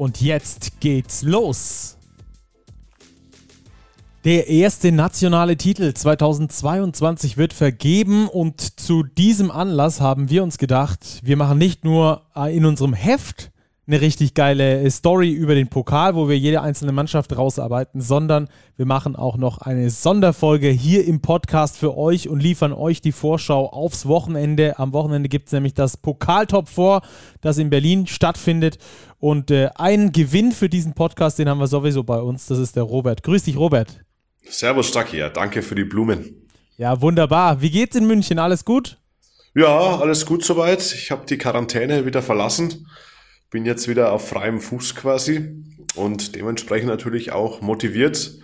Und jetzt geht's los! Der erste nationale Titel 2022 wird vergeben und zu diesem Anlass haben wir uns gedacht, wir machen nicht nur in unserem Heft eine richtig geile Story über den Pokal, wo wir jede einzelne Mannschaft rausarbeiten, sondern wir machen auch noch eine Sonderfolge hier im Podcast für euch und liefern euch die Vorschau aufs Wochenende. Am Wochenende gibt es nämlich das Pokaltop vor, das in Berlin stattfindet. Und äh, ein Gewinn für diesen Podcast, den haben wir sowieso bei uns. Das ist der Robert. Grüß dich, Robert. Servus, Stacki. Ja, danke für die Blumen. Ja, wunderbar. Wie geht's in München? Alles gut? Ja, alles gut soweit. Ich habe die Quarantäne wieder verlassen bin jetzt wieder auf freiem Fuß quasi und dementsprechend natürlich auch motiviert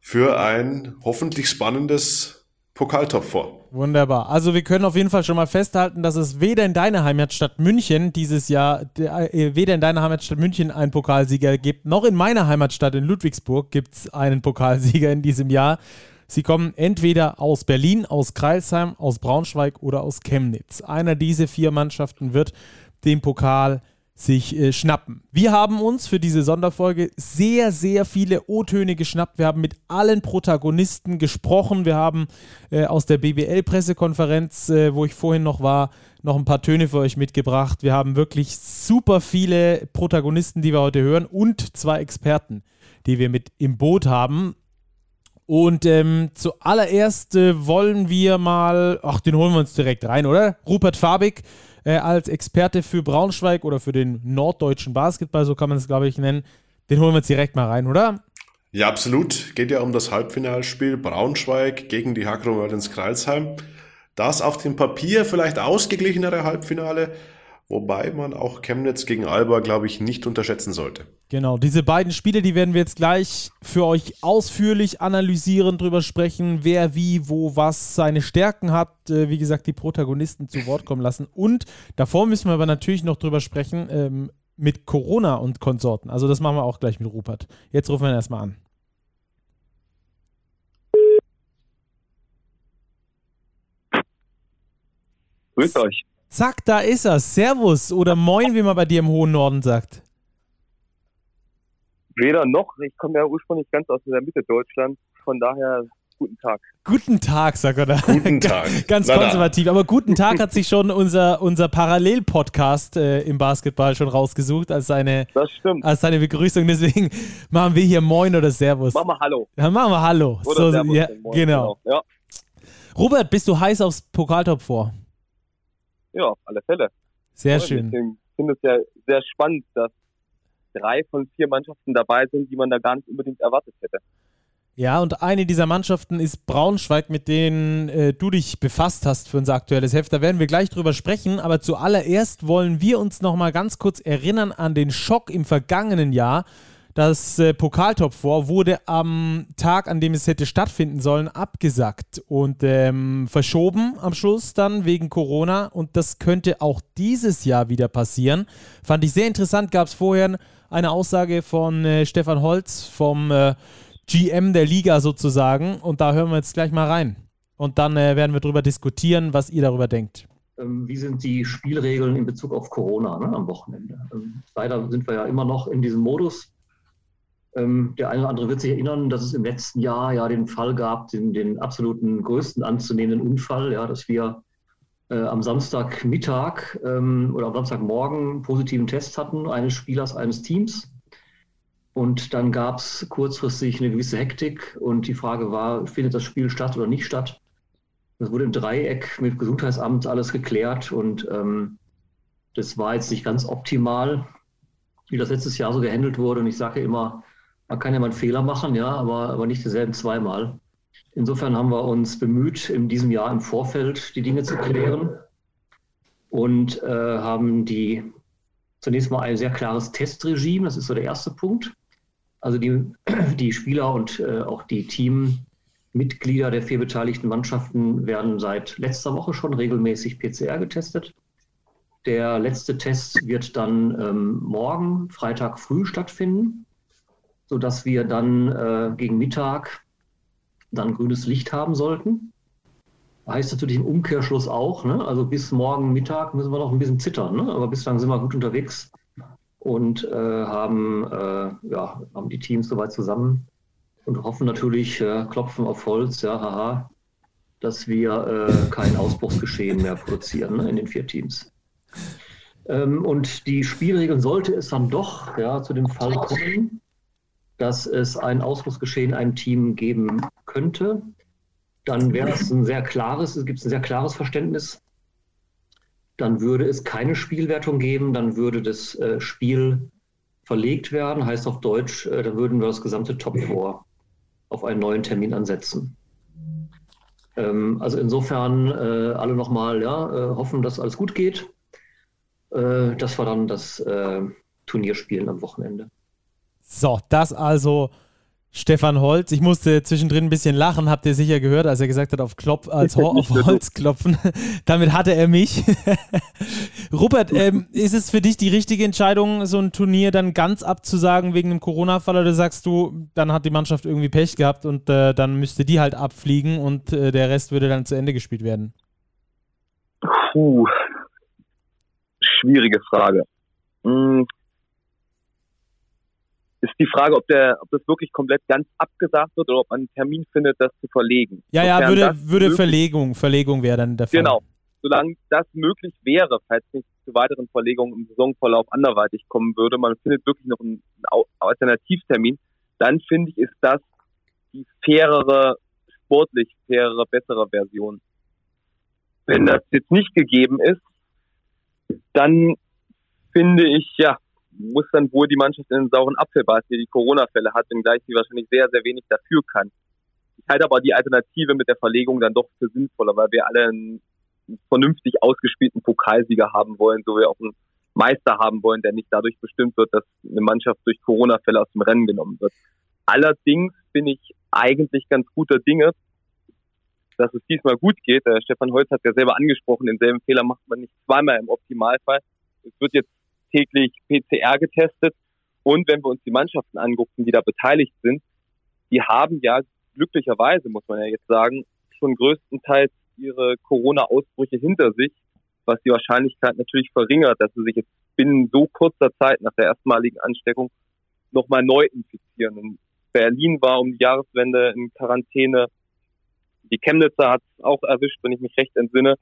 für ein hoffentlich spannendes Pokaltop vor. Wunderbar. Also wir können auf jeden Fall schon mal festhalten, dass es weder in deiner Heimatstadt München dieses Jahr, äh, weder in deiner Heimatstadt München einen Pokalsieger gibt, noch in meiner Heimatstadt in Ludwigsburg gibt es einen Pokalsieger in diesem Jahr. Sie kommen entweder aus Berlin, aus Kreilsheim, aus Braunschweig oder aus Chemnitz. Einer dieser vier Mannschaften wird den Pokal sich äh, schnappen. Wir haben uns für diese Sonderfolge sehr, sehr viele O-Töne geschnappt. Wir haben mit allen Protagonisten gesprochen. Wir haben äh, aus der BBL-Pressekonferenz, äh, wo ich vorhin noch war, noch ein paar Töne für euch mitgebracht. Wir haben wirklich super viele Protagonisten, die wir heute hören und zwei Experten, die wir mit im Boot haben. Und ähm, zuallererst äh, wollen wir mal, ach, den holen wir uns direkt rein, oder? Rupert Fabig äh, als Experte für Braunschweig oder für den norddeutschen Basketball, so kann man es, glaube ich, nennen. Den holen wir jetzt direkt mal rein, oder? Ja, absolut. Geht ja um das Halbfinalspiel Braunschweig gegen die Hakro ins Kreilsheim. Das auf dem Papier vielleicht ausgeglichenere Halbfinale Wobei man auch Chemnitz gegen Alba, glaube ich, nicht unterschätzen sollte. Genau, diese beiden Spiele, die werden wir jetzt gleich für euch ausführlich analysieren, drüber sprechen, wer wie, wo, was seine Stärken hat. Äh, wie gesagt, die Protagonisten zu Wort kommen lassen. Und davor müssen wir aber natürlich noch drüber sprechen ähm, mit Corona und Konsorten. Also das machen wir auch gleich mit Rupert. Jetzt rufen wir ihn erstmal an. Grüß euch. Zack, da ist er. Servus oder Moin, wie man bei dir im hohen Norden sagt. Weder noch. Ich komme ja ursprünglich ganz aus der Mitte Deutschlands. Von daher guten Tag. Guten Tag, sagt er da. Guten Tag. ganz na, konservativ. Na. Aber guten Tag hat sich schon unser, unser Parallel-Podcast äh, im Basketball schon rausgesucht als seine, als seine Begrüßung. Deswegen machen wir hier Moin oder Servus. Machen wir Hallo. Dann machen wir Hallo. Oder so, Servus ja, Moin, genau. genau. Ja. Robert, bist du heiß aufs Pokaltop vor? Ja, auf alle Fälle. Sehr ja, schön. Ich finde es ja sehr spannend, dass drei von vier Mannschaften dabei sind, die man da gar nicht unbedingt erwartet hätte. Ja, und eine dieser Mannschaften ist Braunschweig, mit denen äh, du dich befasst hast für unser aktuelles Heft. Da werden wir gleich drüber sprechen. Aber zuallererst wollen wir uns noch mal ganz kurz erinnern an den Schock im vergangenen Jahr, das äh, Pokaltop vor wurde am Tag, an dem es hätte stattfinden sollen, abgesagt und ähm, verschoben am Schluss dann wegen Corona. Und das könnte auch dieses Jahr wieder passieren. Fand ich sehr interessant. Gab es vorher eine Aussage von äh, Stefan Holz, vom äh, GM der Liga sozusagen. Und da hören wir jetzt gleich mal rein. Und dann äh, werden wir darüber diskutieren, was ihr darüber denkt ähm, wie sind die Spielregeln in Bezug auf Corona ne, am Wochenende? Ähm, leider sind wir ja immer noch in diesem Modus. Ähm, der eine oder andere wird sich erinnern, dass es im letzten Jahr ja den Fall gab, den, den absoluten größten anzunehmenden Unfall, ja, dass wir äh, am Samstagmittag ähm, oder am Samstagmorgen positiven Test hatten, eines Spielers eines Teams. Und dann gab es kurzfristig eine gewisse Hektik und die Frage war, findet das Spiel statt oder nicht statt? Das wurde im Dreieck mit Gesundheitsamt alles geklärt und ähm, das war jetzt nicht ganz optimal, wie das letztes Jahr so gehandelt wurde. Und ich sage immer, man kann ja mal einen Fehler machen, ja, aber, aber nicht dieselben zweimal. Insofern haben wir uns bemüht, in diesem Jahr im Vorfeld die Dinge zu klären und äh, haben die zunächst mal ein sehr klares Testregime, das ist so der erste Punkt. Also die, die Spieler und äh, auch die Teammitglieder der vier beteiligten Mannschaften werden seit letzter Woche schon regelmäßig PCR getestet. Der letzte Test wird dann ähm, morgen, Freitag früh stattfinden, sodass wir dann äh, gegen Mittag dann grünes Licht haben sollten. Heißt natürlich im Umkehrschluss auch, ne? also bis morgen Mittag müssen wir noch ein bisschen zittern, ne? aber bislang sind wir gut unterwegs und äh, haben, äh, ja, haben die Teams soweit zusammen und hoffen natürlich, äh, klopfen auf Holz, ja, haha, dass wir äh, kein Ausbruchsgeschehen mehr produzieren ne, in den vier Teams. Ähm, und die Spielregeln sollte es dann doch ja, zu dem Fall kommen, dass es ein Ausbruchsgeschehen einem Team geben könnte, dann wäre es ein sehr klares, es gibt ein sehr klares Verständnis dann würde es keine Spielwertung geben, dann würde das äh, Spiel verlegt werden, heißt auf Deutsch, äh, dann würden wir das gesamte Top 4 auf einen neuen Termin ansetzen. Ähm, also insofern äh, alle nochmal ja, hoffen, dass alles gut geht. Das war dann das Turnierspielen am Wochenende. So, das also Stefan Holz. Ich musste zwischendrin ein bisschen lachen, habt ihr sicher gehört, als er gesagt hat, auf, Klopf, als Ho auf Holz klopfen. Damit hatte er mich. Rupert, ähm, ist es für dich die richtige Entscheidung, so ein Turnier dann ganz abzusagen wegen dem Corona-Fall oder sagst du, dann hat die Mannschaft irgendwie Pech gehabt und äh, dann müsste die halt abfliegen und äh, der Rest würde dann zu Ende gespielt werden? Puh, schwierige Frage. Hm ist die Frage, ob der, ob das wirklich komplett ganz abgesagt wird oder ob man einen Termin findet, das zu verlegen. Ja, ja, würde, würde Verlegung, Verlegung wäre dann der Fall. Genau. Solange das möglich wäre, falls nicht zu weiteren Verlegungen im Saisonverlauf anderweitig kommen würde, man findet wirklich noch einen Alternativtermin, dann finde ich, ist das die fairere, sportlich fairere, bessere Version. Wenn das jetzt nicht gegeben ist, dann finde ich, ja, muss dann wohl die Mannschaft in den sauren Apfel beißen, die die Corona-Fälle hat, wenngleich sie wahrscheinlich sehr, sehr wenig dafür kann. Ich halte aber die Alternative mit der Verlegung dann doch für sinnvoller, weil wir alle einen vernünftig ausgespielten Pokalsieger haben wollen, so wie auch einen Meister haben wollen, der nicht dadurch bestimmt wird, dass eine Mannschaft durch Corona-Fälle aus dem Rennen genommen wird. Allerdings bin ich eigentlich ganz guter Dinge, dass es diesmal gut geht. Der Stefan Holz hat ja selber angesprochen, denselben Fehler macht man nicht zweimal im Optimalfall. Es wird jetzt täglich PCR getestet. Und wenn wir uns die Mannschaften angucken, die da beteiligt sind, die haben ja glücklicherweise, muss man ja jetzt sagen, schon größtenteils ihre Corona-Ausbrüche hinter sich, was die Wahrscheinlichkeit natürlich verringert, dass sie sich jetzt binnen so kurzer Zeit nach der erstmaligen Ansteckung nochmal neu infizieren. Und Berlin war um die Jahreswende in Quarantäne. Die Chemnitzer hat es auch erwischt, wenn ich mich recht entsinne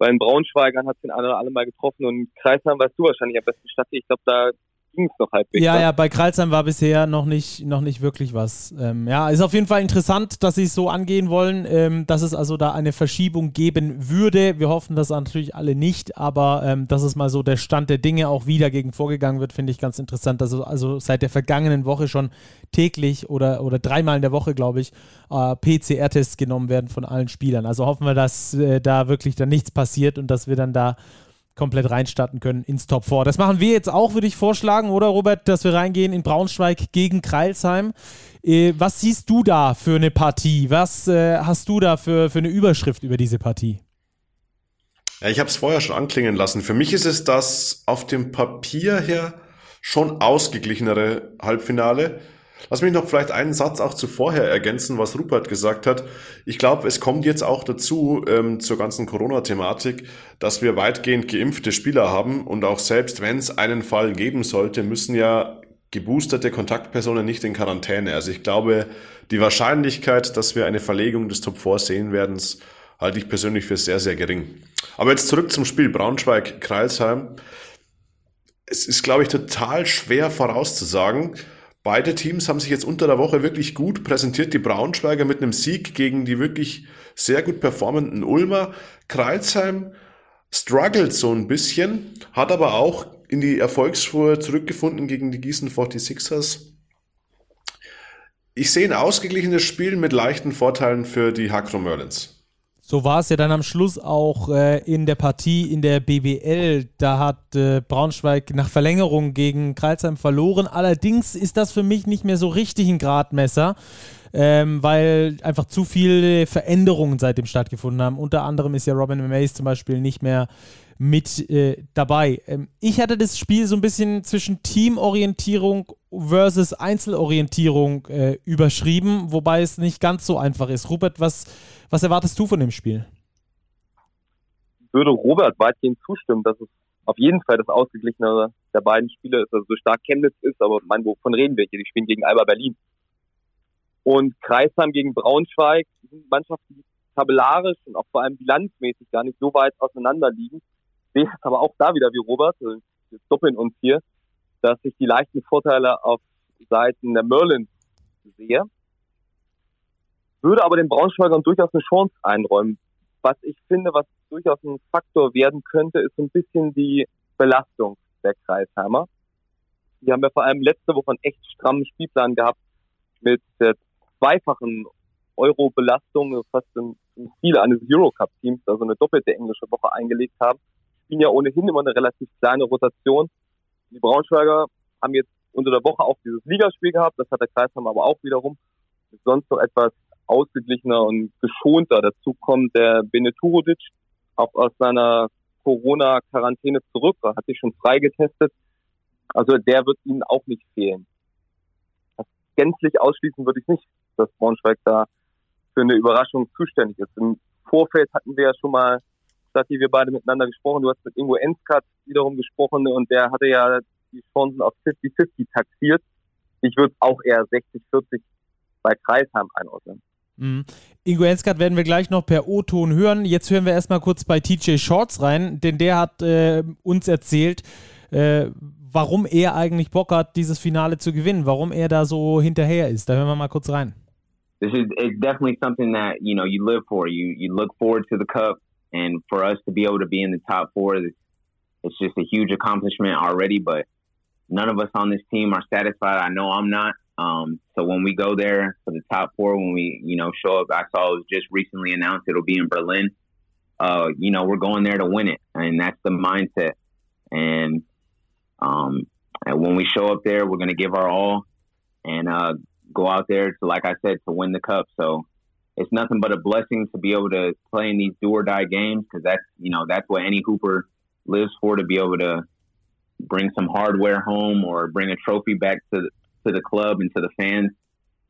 bei den Braunschweigern hat es den anderen mal getroffen und Kreisheim weißt du wahrscheinlich am besten Stadt. Ich glaube, da ging es noch halbwegs. Ja, ja, bei Kreilsheim war bisher noch nicht, noch nicht wirklich was. Ähm, ja, ist auf jeden Fall interessant, dass sie es so angehen wollen, ähm, dass es also da eine Verschiebung geben würde. Wir hoffen das natürlich alle nicht, aber ähm, dass es mal so der Stand der Dinge auch wieder gegen vorgegangen wird, finde ich ganz interessant. Also, also seit der vergangenen Woche schon täglich oder, oder dreimal in der Woche, glaube ich, äh, PCR-Tests genommen werden von allen Spielern. Also hoffen wir, dass äh, da wirklich dann nichts passiert und dass wir dann da komplett reinstarten können ins Top 4. Das machen wir jetzt auch, würde ich vorschlagen, oder Robert, dass wir reingehen in Braunschweig gegen Kreilsheim. Äh, was siehst du da für eine Partie? Was äh, hast du da für, für eine Überschrift über diese Partie? Ja, ich habe es vorher schon anklingen lassen. Für mich ist es das auf dem Papier her schon ausgeglichenere Halbfinale. Lass mich noch vielleicht einen Satz auch zuvorher ergänzen, was Rupert gesagt hat. Ich glaube, es kommt jetzt auch dazu ähm, zur ganzen Corona-Thematik, dass wir weitgehend geimpfte Spieler haben und auch selbst wenn es einen Fall geben sollte, müssen ja geboosterte Kontaktpersonen nicht in Quarantäne. Also ich glaube, die Wahrscheinlichkeit, dass wir eine Verlegung des Top 4 sehen werden, halte ich persönlich für sehr, sehr gering. Aber jetzt zurück zum Spiel Braunschweig-Kreilsheim. Es ist, glaube ich, total schwer vorauszusagen, Beide Teams haben sich jetzt unter der Woche wirklich gut präsentiert. Die Braunschweiger mit einem Sieg gegen die wirklich sehr gut performenden Ulmer. Kreilsheim struggelt so ein bisschen, hat aber auch in die Erfolgsspur zurückgefunden gegen die Gießen 46ers. Ich sehe ein ausgeglichenes Spiel mit leichten Vorteilen für die Hakro Merlins. So war es ja dann am Schluss auch äh, in der Partie in der BBL. Da hat äh, Braunschweig nach Verlängerung gegen Kreilsheim verloren. Allerdings ist das für mich nicht mehr so richtig ein Gradmesser ähm, weil einfach zu viele Veränderungen seitdem stattgefunden haben. Unter anderem ist ja Robin Mays zum Beispiel nicht mehr mit äh, dabei. Ähm, ich hatte das Spiel so ein bisschen zwischen Teamorientierung versus Einzelorientierung äh, überschrieben, wobei es nicht ganz so einfach ist. Robert, was, was erwartest du von dem Spiel? Würde Robert weitgehend zustimmen, dass es auf jeden Fall das ausgeglichenere der beiden Spiele ist, also so stark Chemnitz ist, aber mein, wovon reden wir hier? Die spielen gegen Alba Berlin. Und Kreisheim gegen Braunschweig sind Mannschaften, die tabellarisch und auch vor allem bilanzmäßig gar nicht so weit auseinander liegen. Sehe es aber auch da wieder wie Robert, also wir doppeln uns hier, dass ich die leichten Vorteile auf Seiten der Merlin sehe. Würde aber den Braunschweigern durchaus eine Chance einräumen. Was ich finde, was durchaus ein Faktor werden könnte, ist ein bisschen die Belastung der Kreisheimer. Die haben ja vor allem letzte Woche einen echt strammen Spielplan gehabt mit der zweifachen Euro-Belastung fast im Stil eines Eurocup-Teams, also eine doppelte englische Woche eingelegt haben. Spielen ja ohnehin immer eine relativ kleine Rotation. Die Braunschweiger haben jetzt unter der Woche auch dieses Ligaspiel gehabt, das hat der Kreisheim aber auch wiederum. Sonst noch etwas ausgeglichener und geschonter. Dazu kommt der Beneturovic, auch aus seiner Corona-Quarantäne zurück, er hat sich schon freigetestet. Also der wird ihnen auch nicht fehlen. Das gänzlich ausschließen würde ich nicht dass Braunschweig da für eine Überraschung zuständig ist. Im Vorfeld hatten wir ja schon mal, Stati, wir beide miteinander gesprochen. Du hast mit Ingo Enskat wiederum gesprochen und der hatte ja die Chancen auf 50-50 taxiert. Ich würde auch eher 60-40 bei Kreisheim einordnen. Mhm. Ingo Enskat werden wir gleich noch per O-Ton hören. Jetzt hören wir erstmal kurz bei TJ Shorts rein, denn der hat äh, uns erzählt, äh, warum er eigentlich Bock hat, dieses Finale zu gewinnen, warum er da so hinterher ist. Da hören wir mal kurz rein. this is it's definitely something that you know you live for. You you look forward to the cup, and for us to be able to be in the top four, it's just a huge accomplishment already. But none of us on this team are satisfied. I know I'm not. Um, so when we go there for the top four, when we you know show up, I saw it was just recently announced it'll be in Berlin. Uh, you know we're going there to win it, and that's the mindset. And um, and when we show up there, we're going to give our all, and uh, go out there to, like I said, to win the cup. So it's nothing but a blessing to be able to play in these do or die games because that's you know that's what any hooper lives for to be able to bring some hardware home or bring a trophy back to the, to the club and to the fans.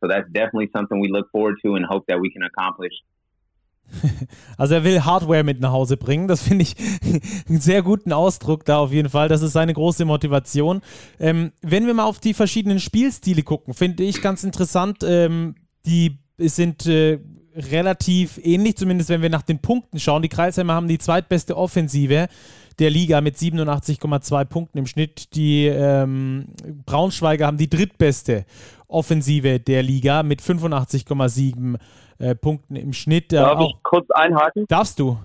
So that's definitely something we look forward to and hope that we can accomplish Also er will Hardware mit nach Hause bringen. Das finde ich einen sehr guten Ausdruck da auf jeden Fall. Das ist seine große Motivation. Ähm, wenn wir mal auf die verschiedenen Spielstile gucken, finde ich ganz interessant. Ähm, die sind äh, relativ ähnlich, zumindest wenn wir nach den Punkten schauen. Die Kreisheimer haben die zweitbeste Offensive der Liga mit 87,2 Punkten im Schnitt. Die ähm, Braunschweiger haben die drittbeste Offensive der Liga mit 85,7 äh, Punkten im Schnitt. Darf auch, ich kurz einhaken? Darfst du?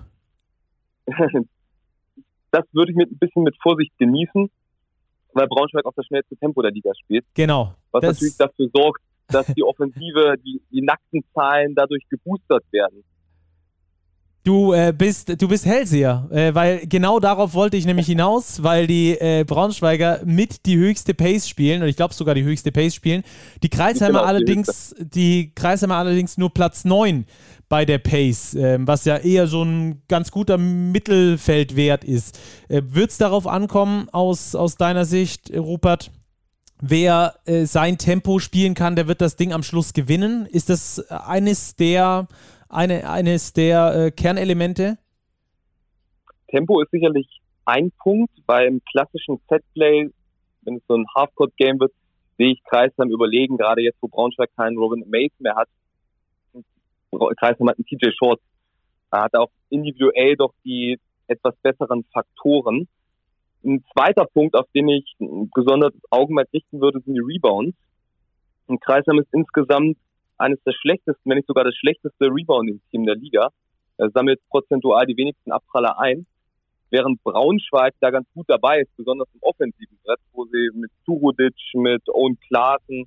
das würde ich mit ein bisschen mit Vorsicht genießen, weil Braunschweig auch das schnellste Tempo der Liga spielt. Genau. Was natürlich dafür sorgt, dass die Offensive, die, die nackten Zahlen dadurch geboostert werden. Du äh, bist, du bist Hellseher, äh, weil genau darauf wollte ich nämlich hinaus, weil die äh, Braunschweiger mit die höchste Pace spielen und ich glaube sogar die höchste Pace spielen. Die Kreisheimer allerdings, die Kreisheimer allerdings nur Platz 9 bei der Pace, ähm, was ja eher so ein ganz guter Mittelfeldwert ist. Äh, Wird es darauf ankommen, aus, aus deiner Sicht, Rupert? Wer äh, sein Tempo spielen kann, der wird das Ding am Schluss gewinnen. Ist das eines der eine, eines der äh, Kernelemente? Tempo ist sicherlich ein Punkt. Beim klassischen Setplay, wenn es so ein Halfcourt-Game wird, sehe ich Kreisheim überlegen, gerade jetzt, wo Braunschweig keinen Robin Mace mehr hat. Kreisheim hat einen TJ Short. Er hat auch individuell doch die etwas besseren Faktoren. Ein zweiter Punkt, auf den ich ein gesondertes Augenmerk richten würde, sind die Rebounds. Und Kreisheim ist insgesamt eines der schlechtesten, wenn nicht sogar das schlechteste Rebounding-Team der Liga. Er sammelt prozentual die wenigsten Abpraller ein, während Braunschweig da ganz gut dabei ist, besonders im offensiven Brett, wo sie mit Turudic, mit Owen Klaassen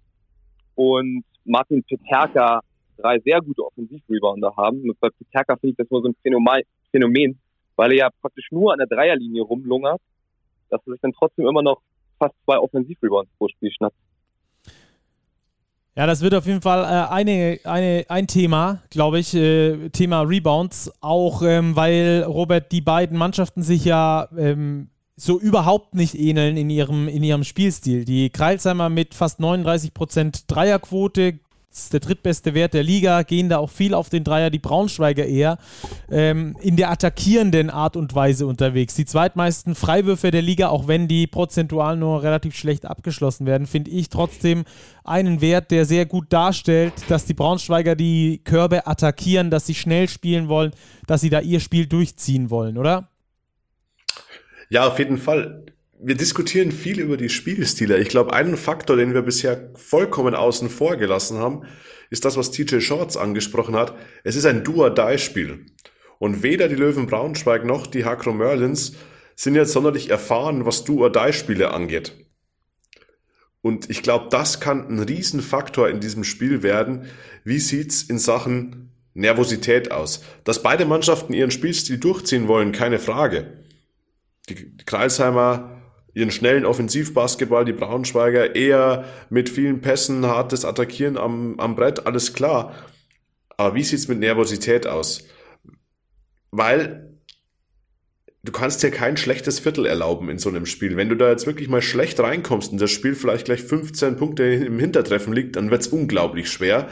und Martin Peterka drei sehr gute Offensiv-Rebounder haben. Und bei Pitaka finde ich das nur so ein Phänomen, weil er ja praktisch nur an der Dreierlinie rumlungert, dass er sich dann trotzdem immer noch fast zwei Offensiv-Rebounds pro Spiel schnappt. Ja, das wird auf jeden Fall äh, eine, eine, ein Thema, glaube ich, äh, Thema Rebounds, auch ähm, weil Robert die beiden Mannschaften sich ja ähm, so überhaupt nicht ähneln in ihrem, in ihrem Spielstil. Die Kreilsheimer mit fast 39% Dreierquote das ist der drittbeste Wert der Liga, gehen da auch viel auf den Dreier, die Braunschweiger eher ähm, in der attackierenden Art und Weise unterwegs. Die zweitmeisten Freiwürfe der Liga, auch wenn die prozentual nur relativ schlecht abgeschlossen werden, finde ich trotzdem einen Wert, der sehr gut darstellt, dass die Braunschweiger die Körbe attackieren, dass sie schnell spielen wollen, dass sie da ihr Spiel durchziehen wollen, oder? Ja, auf jeden Fall wir diskutieren viel über die Spielstile. Ich glaube, einen Faktor, den wir bisher vollkommen außen vor gelassen haben, ist das, was TJ Shorts angesprochen hat. Es ist ein Do-or-Die-Spiel. Und weder die Löwen Braunschweig noch die Hakro Merlins sind jetzt sonderlich erfahren, was Do-or-Die-Spiele angeht. Und ich glaube, das kann ein Riesenfaktor in diesem Spiel werden. Wie sieht's in Sachen Nervosität aus? Dass beide Mannschaften ihren Spielstil durchziehen wollen, keine Frage. Die Kreisheimer ihren schnellen Offensivbasketball, die Braunschweiger eher mit vielen Pässen, hartes Attackieren am, am Brett, alles klar. Aber wie sieht's mit Nervosität aus? Weil du kannst dir kein schlechtes Viertel erlauben in so einem Spiel. Wenn du da jetzt wirklich mal schlecht reinkommst und das Spiel vielleicht gleich 15 Punkte im Hintertreffen liegt, dann wird's unglaublich schwer.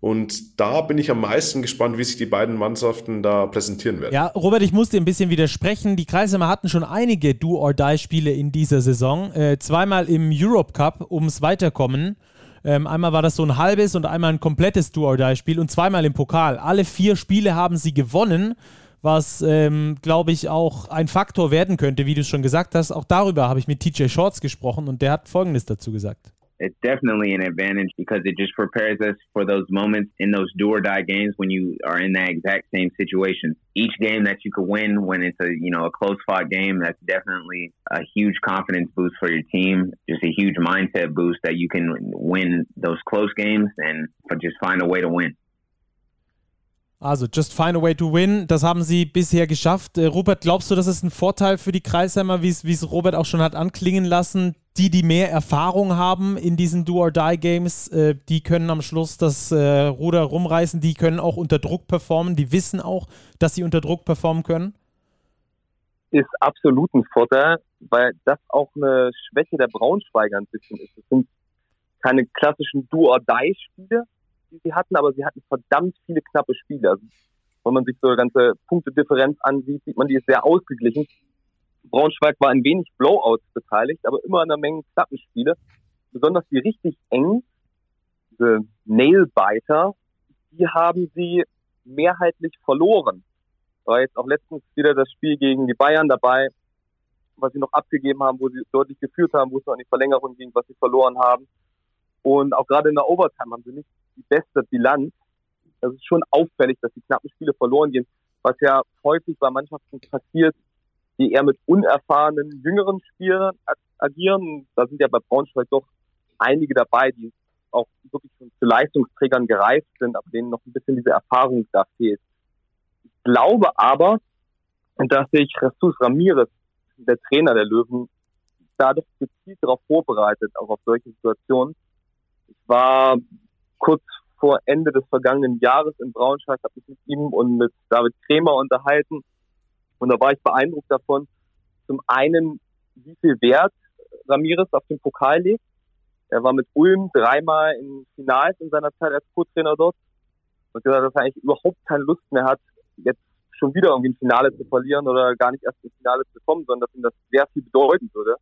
Und da bin ich am meisten gespannt, wie sich die beiden Mannschaften da präsentieren werden. Ja, Robert, ich muss dir ein bisschen widersprechen. Die Kreisheimer hatten schon einige Do-or-Die-Spiele in dieser Saison. Äh, zweimal im Europe Cup ums Weiterkommen. Ähm, einmal war das so ein halbes und einmal ein komplettes Do-or-Die-Spiel und zweimal im Pokal. Alle vier Spiele haben sie gewonnen, was, ähm, glaube ich, auch ein Faktor werden könnte, wie du es schon gesagt hast. Auch darüber habe ich mit TJ Shorts gesprochen und der hat Folgendes dazu gesagt. It's definitely an advantage because it just prepares us for those moments in those do or die games when you are in that exact same situation. Each game that you could win when it's a you know a close fought game, that's definitely a huge confidence boost for your team. Just a huge mindset boost that you can win those close games and just find a way to win. Also, just find a way to win. Das haben sie bisher geschafft. Äh, Robert, glaubst du, das ist ein Vorteil für die Kreisheimer, wie es Robert auch schon hat anklingen lassen? Die, die mehr Erfahrung haben in diesen Do-or-Die-Games, äh, die können am Schluss das äh, Ruder rumreißen. Die können auch unter Druck performen. Die wissen auch, dass sie unter Druck performen können. Ist absolut ein Vorteil, weil das auch eine Schwäche der Braunschweiger ein bisschen ist. Es sind keine klassischen Do-or-Die-Spiele, die sie hatten, aber sie hatten verdammt viele knappe Spiele. Also, wenn man sich so eine ganze Punktedifferenz ansieht, sieht man, die ist sehr ausgeglichen. Braunschweig war ein wenig Blowouts beteiligt, aber immer an einer Menge knappen Spiele. Besonders die richtig eng, diese Nailbiter, die haben sie mehrheitlich verloren. War jetzt auch letztens wieder das Spiel gegen die Bayern dabei, was sie noch abgegeben haben, wo sie deutlich geführt haben, wo es noch in die Verlängerung ging, was sie verloren haben. Und auch gerade in der Overtime haben sie nicht die beste Bilanz. Das ist schon auffällig, dass die knappen Spiele verloren gehen, was ja häufig bei Mannschaften passiert, die eher mit unerfahrenen, jüngeren Spielern agieren. Da sind ja bei Braunschweig doch einige dabei, die auch wirklich schon zu Leistungsträgern gereift sind, aber denen noch ein bisschen diese Erfahrung da fehlt. Ich glaube aber, dass sich Jesus Ramirez, der Trainer der Löwen, dadurch gezielt darauf vorbereitet, auch auf solche Situationen. Ich war kurz vor Ende des vergangenen Jahres in Braunschweig, habe mich mit ihm und mit David Krämer unterhalten. Und da war ich beeindruckt davon, zum einen, wie viel Wert Ramirez auf den Pokal legt. Er war mit Ulm dreimal in Finals in seiner Zeit als Co-Trainer dort und gesagt, dass er eigentlich überhaupt keine Lust mehr hat, jetzt schon wieder irgendwie ein Finale zu verlieren oder gar nicht erst ins Finale zu kommen, sondern dass ihm das sehr viel bedeuten würde.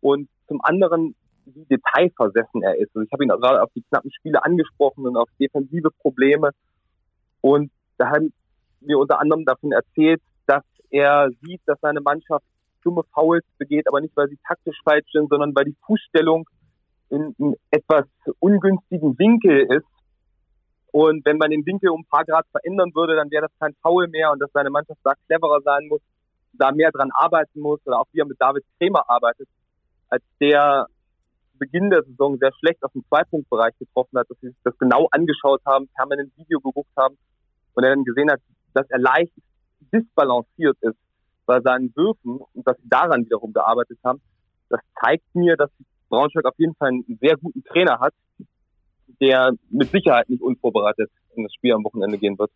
Und zum anderen wie detailversessen er ist. Also ich habe ihn gerade auf die knappen Spiele angesprochen und auf defensive Probleme. Und da haben wir unter anderem davon erzählt, er sieht, dass seine Mannschaft dumme Fouls begeht, aber nicht, weil sie taktisch falsch sind, sondern weil die Fußstellung in einem etwas ungünstigen Winkel ist. Und wenn man den Winkel um ein paar Grad verändern würde, dann wäre das kein Foul mehr und dass seine Mannschaft da cleverer sein muss, da mehr dran arbeiten muss oder auch wie er mit David Krämer arbeitet, als der Beginn der Saison sehr schlecht aus dem Zweipunktbereich getroffen hat, dass sie sich das genau angeschaut haben, permanent Video geguckt haben und er dann gesehen hat, dass er leicht disbalanciert ist bei seinen Würfen und dass sie daran wiederum gearbeitet haben. Das zeigt mir, dass Braunschweig auf jeden Fall einen sehr guten Trainer hat, der mit Sicherheit nicht unvorbereitet in das Spiel am Wochenende gehen wird.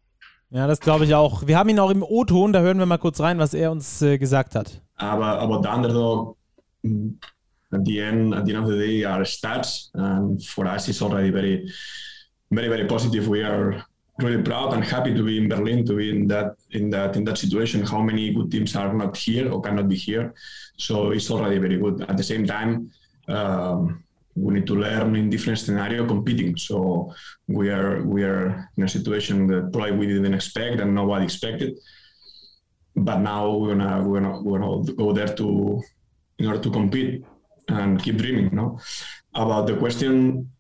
Ja, das glaube ich auch. Wir haben ihn auch im O-Ton, da hören wir mal kurz rein, was er uns äh, gesagt hat. Aber about the underdog, mm, at the end, at the end of the day, are stats, and for us, it's already very, very, very positive. We are really proud and happy to be in Berlin, to be in that in that in that situation. How many good teams are not here or cannot be here? So it's already very good. At the same time. Um, we need to learn in different scenario competing. So we are we are in a situation that probably we didn't expect and nobody expected. But now we're gonna we're gonna, we're gonna go there to in order to compete and keep dreaming. No, about the question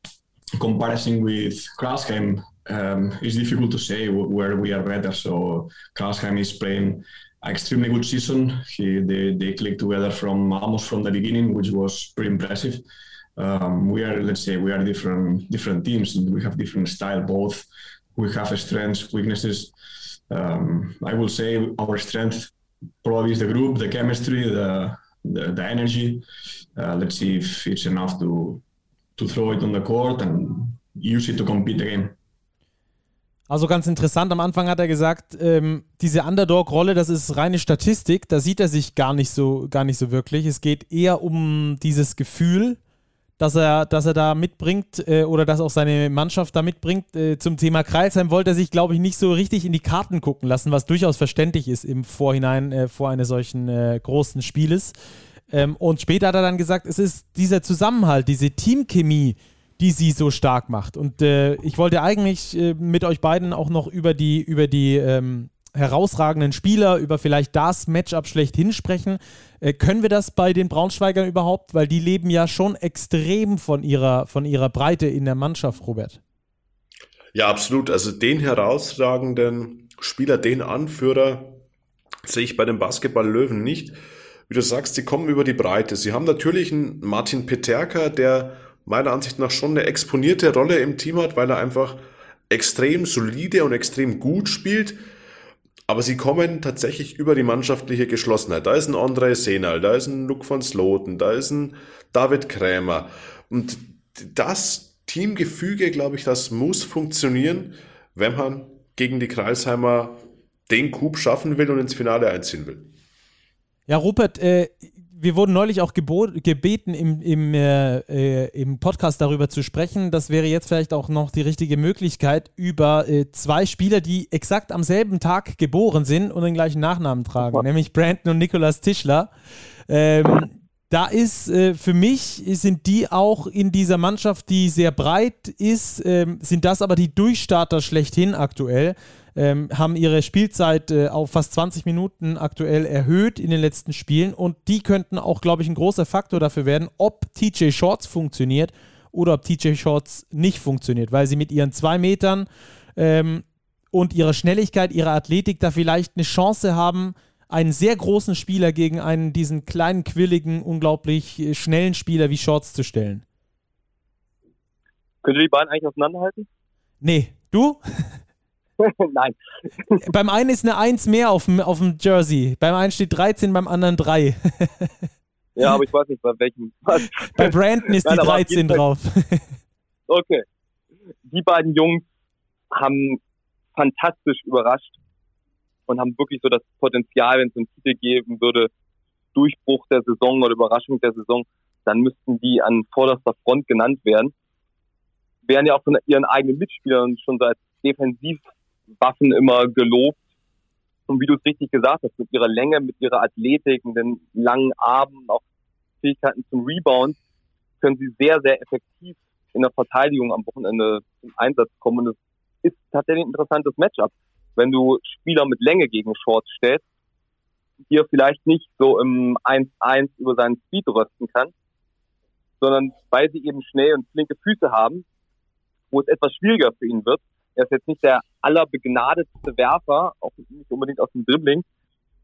comparison with Krasheim, um, it's difficult to say where we are better. So Krasheim is playing extremely good season. He they, they clicked together from almost from the beginning, which was pretty impressive. Um, we are let's say we are different different teams. We have different style both. We have strengths weaknesses. Um, i will say our strength probably is the group the chemistry the the, the energy. Uh, let's see if it's enough to to throw it on the court and use it to compete again Also ganz interessant, am Anfang hat er gesagt, ähm, diese Underdog-Rolle, das ist reine Statistik, da sieht er sich gar nicht so, gar nicht so wirklich. Es geht eher um dieses Gefühl, dass er, dass er da mitbringt äh, oder dass auch seine Mannschaft da mitbringt. Äh, zum Thema Kreilsheim wollte er sich, glaube ich, nicht so richtig in die Karten gucken lassen, was durchaus verständlich ist im Vorhinein äh, vor eines solchen äh, großen Spieles. Ähm, und später hat er dann gesagt, es ist dieser Zusammenhalt, diese Teamchemie, die sie so stark macht. Und äh, ich wollte eigentlich äh, mit euch beiden auch noch über die, über die ähm, herausragenden Spieler, über vielleicht das Matchup schlechthin sprechen. Äh, können wir das bei den Braunschweigern überhaupt? Weil die leben ja schon extrem von ihrer, von ihrer Breite in der Mannschaft, Robert. Ja, absolut. Also den herausragenden Spieler, den Anführer sehe ich bei den Basketball-Löwen nicht. Wie du sagst, sie kommen über die Breite. Sie haben natürlich einen Martin Peterka, der meiner Ansicht nach schon eine exponierte Rolle im Team hat, weil er einfach extrem solide und extrem gut spielt. Aber sie kommen tatsächlich über die mannschaftliche Geschlossenheit. Da ist ein André Senal, da ist ein Luke von Sloten, da ist ein David Krämer. Und das Teamgefüge, glaube ich, das muss funktionieren, wenn man gegen die Kreisheimer den Coup schaffen will und ins Finale einziehen will. Ja, Rupert, äh, wir wurden neulich auch gebeten, im, im, äh, äh, im Podcast darüber zu sprechen. Das wäre jetzt vielleicht auch noch die richtige Möglichkeit, über äh, zwei Spieler, die exakt am selben Tag geboren sind und den gleichen Nachnamen tragen, ja. nämlich Brandon und Nicolas Tischler. Ähm, da ist äh, für mich, sind die auch in dieser Mannschaft, die sehr breit ist, ähm, sind das aber die Durchstarter schlechthin aktuell ähm, haben ihre Spielzeit äh, auf fast 20 Minuten aktuell erhöht in den letzten Spielen und die könnten auch, glaube ich, ein großer Faktor dafür werden, ob TJ Shorts funktioniert oder ob TJ Shorts nicht funktioniert, weil sie mit ihren zwei Metern ähm, und ihrer Schnelligkeit, ihrer Athletik da vielleicht eine Chance haben, einen sehr großen Spieler gegen einen diesen kleinen, quilligen, unglaublich äh, schnellen Spieler wie Shorts zu stellen. Könnt ihr die beiden eigentlich auseinanderhalten? Nee. Du? Nein. beim einen ist eine 1 mehr auf dem, auf dem Jersey. Beim einen steht 13, beim anderen 3. ja, aber ich weiß nicht, bei welchem. Was. Bei Brandon ist Nein, die 13 drauf. okay. Die beiden Jungs haben fantastisch überrascht und haben wirklich so das Potenzial, wenn es einen Titel geben würde, Durchbruch der Saison oder Überraschung der Saison, dann müssten die an vorderster Front genannt werden. Werden ja auch von ihren eigenen Mitspielern schon seit defensiv Waffen immer gelobt. Und wie du es richtig gesagt hast, mit ihrer Länge, mit ihrer Athletik, mit den langen Armen, auch Fähigkeiten zum Rebound, können sie sehr, sehr effektiv in der Verteidigung am Wochenende zum Einsatz kommen. Und es ist tatsächlich ein interessantes Matchup, wenn du Spieler mit Länge gegen Shorts stellst, hier vielleicht nicht so im 1-1 über seinen Speed rösten kann, sondern weil sie eben schnell und flinke Füße haben, wo es etwas schwieriger für ihn wird, er ist jetzt nicht der allerbegnadetste Werfer, auch nicht unbedingt aus dem Dribbling.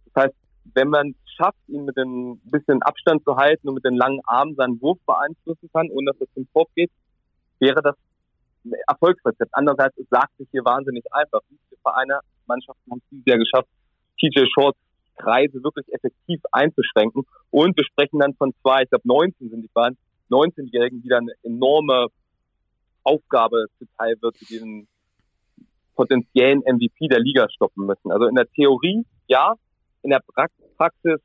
Das heißt, wenn man es schafft, ihn mit ein bisschen Abstand zu halten und mit den langen Armen seinen Wurf beeinflussen kann, ohne dass es zum Korb geht, wäre das ein Erfolgsrezept. Andererseits, es sagt sich hier wahnsinnig einfach. Viele Vereine, Mannschaften haben es dieses Jahr geschafft, TJ Shorts Kreise wirklich effektiv einzuschränken. Und wir sprechen dann von zwei, ich glaube 19 sind die beiden, 19-Jährigen, die dann eine enorme Aufgabe zuteil wird, die diesen potenziellen MVP der Liga stoppen müssen. Also in der Theorie ja, in der Praxis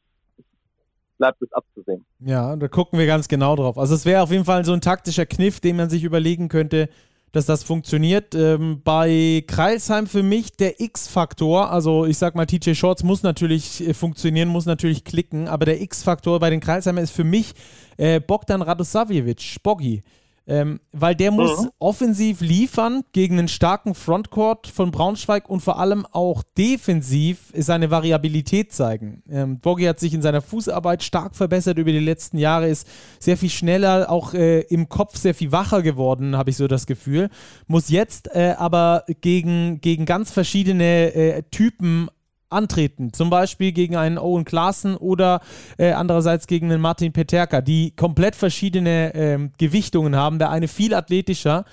bleibt es abzusehen. Ja, da gucken wir ganz genau drauf. Also es wäre auf jeden Fall so ein taktischer Kniff, den man sich überlegen könnte, dass das funktioniert. Ähm, bei Kreilsheim für mich der X-Faktor, also ich sag mal, TJ Shorts muss natürlich äh, funktionieren, muss natürlich klicken, aber der X-Faktor bei den Kreilsheimer ist für mich äh, Bogdan Radosavjevic, Boggy. Ähm, weil der muss mhm. offensiv liefern gegen einen starken Frontcourt von Braunschweig und vor allem auch defensiv seine Variabilität zeigen. Ähm, Boggy hat sich in seiner Fußarbeit stark verbessert über die letzten Jahre, ist sehr viel schneller, auch äh, im Kopf sehr viel wacher geworden, habe ich so das Gefühl. Muss jetzt äh, aber gegen, gegen ganz verschiedene äh, Typen antreten. Zum Beispiel gegen einen Owen Klaassen oder äh, andererseits gegen einen Martin Peterka, die komplett verschiedene ähm, Gewichtungen haben. Der eine viel athletischer,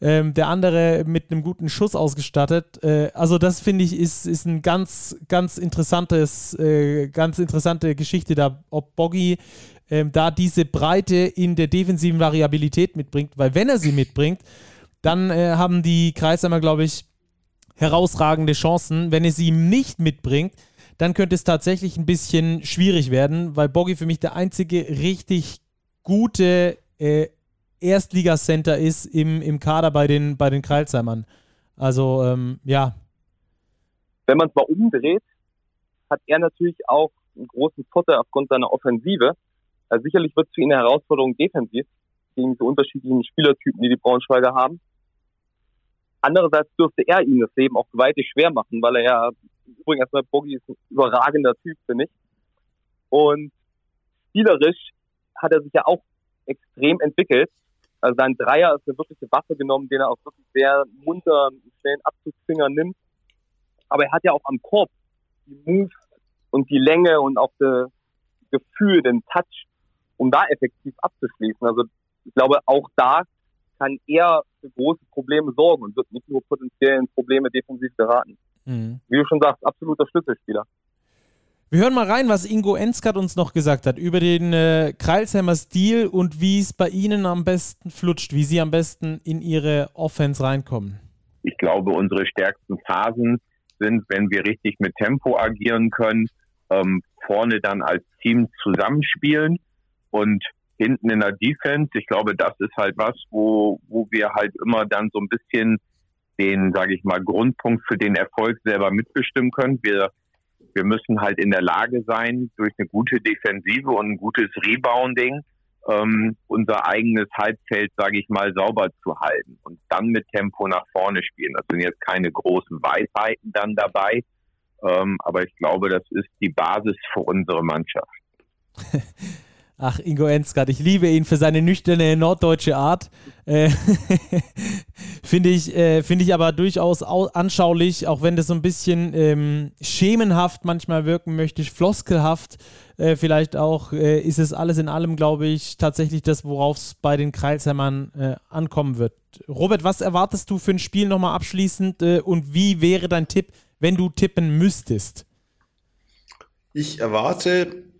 ähm, der andere mit einem guten Schuss ausgestattet. Äh, also das finde ich ist, ist ein ganz, ganz interessantes, äh, ganz interessante Geschichte da, ob Boggy ähm, da diese Breite in der defensiven Variabilität mitbringt, weil wenn er sie mitbringt, dann äh, haben die Kreisheimer, glaube ich, herausragende Chancen. Wenn er sie nicht mitbringt, dann könnte es tatsächlich ein bisschen schwierig werden, weil Boggy für mich der einzige richtig gute äh, Erstligacenter ist im, im Kader bei den, bei den Kreilsheimern. Also, ähm, ja. Wenn man es mal umdreht, hat er natürlich auch einen großen Vorteil aufgrund seiner Offensive. Also sicherlich wird es für ihn eine Herausforderung defensiv gegen diese unterschiedlichen Spielertypen, die die Braunschweiger haben. Andererseits dürfte er ihm das Leben auch gewaltig schwer machen, weil er ja, übrigens erstmal Boggy ist ein überragender Typ, finde ich. Und spielerisch hat er sich ja auch extrem entwickelt. Also sein Dreier ist eine wirkliche Waffe genommen, den er auch wirklich sehr munter, schnellen Abzugsfinger nimmt. Aber er hat ja auch am Korb die Moves und die Länge und auch das Gefühl, den Touch, um da effektiv abzuschließen. Also ich glaube, auch da kann er für große Probleme sorgen und wird nicht nur potenziellen Probleme defensiv geraten. Mhm. Wie du schon sagst, absoluter Schlüsselspieler. Wir hören mal rein, was Ingo Enskat uns noch gesagt hat über den äh, Kreilsheimer Stil und wie es bei Ihnen am besten flutscht, wie Sie am besten in Ihre Offense reinkommen. Ich glaube, unsere stärksten Phasen sind, wenn wir richtig mit Tempo agieren können, ähm, vorne dann als Team zusammenspielen und hinten in der Defense. Ich glaube, das ist halt was, wo, wo wir halt immer dann so ein bisschen den, sage ich mal, Grundpunkt für den Erfolg selber mitbestimmen können. Wir, wir müssen halt in der Lage sein, durch eine gute Defensive und ein gutes Rebounding ähm, unser eigenes Halbfeld, sage ich mal, sauber zu halten und dann mit Tempo nach vorne spielen. Das sind jetzt keine großen Weisheiten dann dabei, ähm, aber ich glaube, das ist die Basis für unsere Mannschaft. Ach, Ingo Ensgard, ich liebe ihn für seine nüchterne norddeutsche Art. Äh, Finde ich, äh, find ich aber durchaus anschaulich, auch wenn das so ein bisschen ähm, schemenhaft manchmal wirken möchte, floskelhaft äh, vielleicht auch, äh, ist es alles in allem, glaube ich, tatsächlich das, worauf es bei den Kreilsheimern äh, ankommen wird. Robert, was erwartest du für ein Spiel nochmal abschließend äh, und wie wäre dein Tipp, wenn du tippen müsstest? Ich erwarte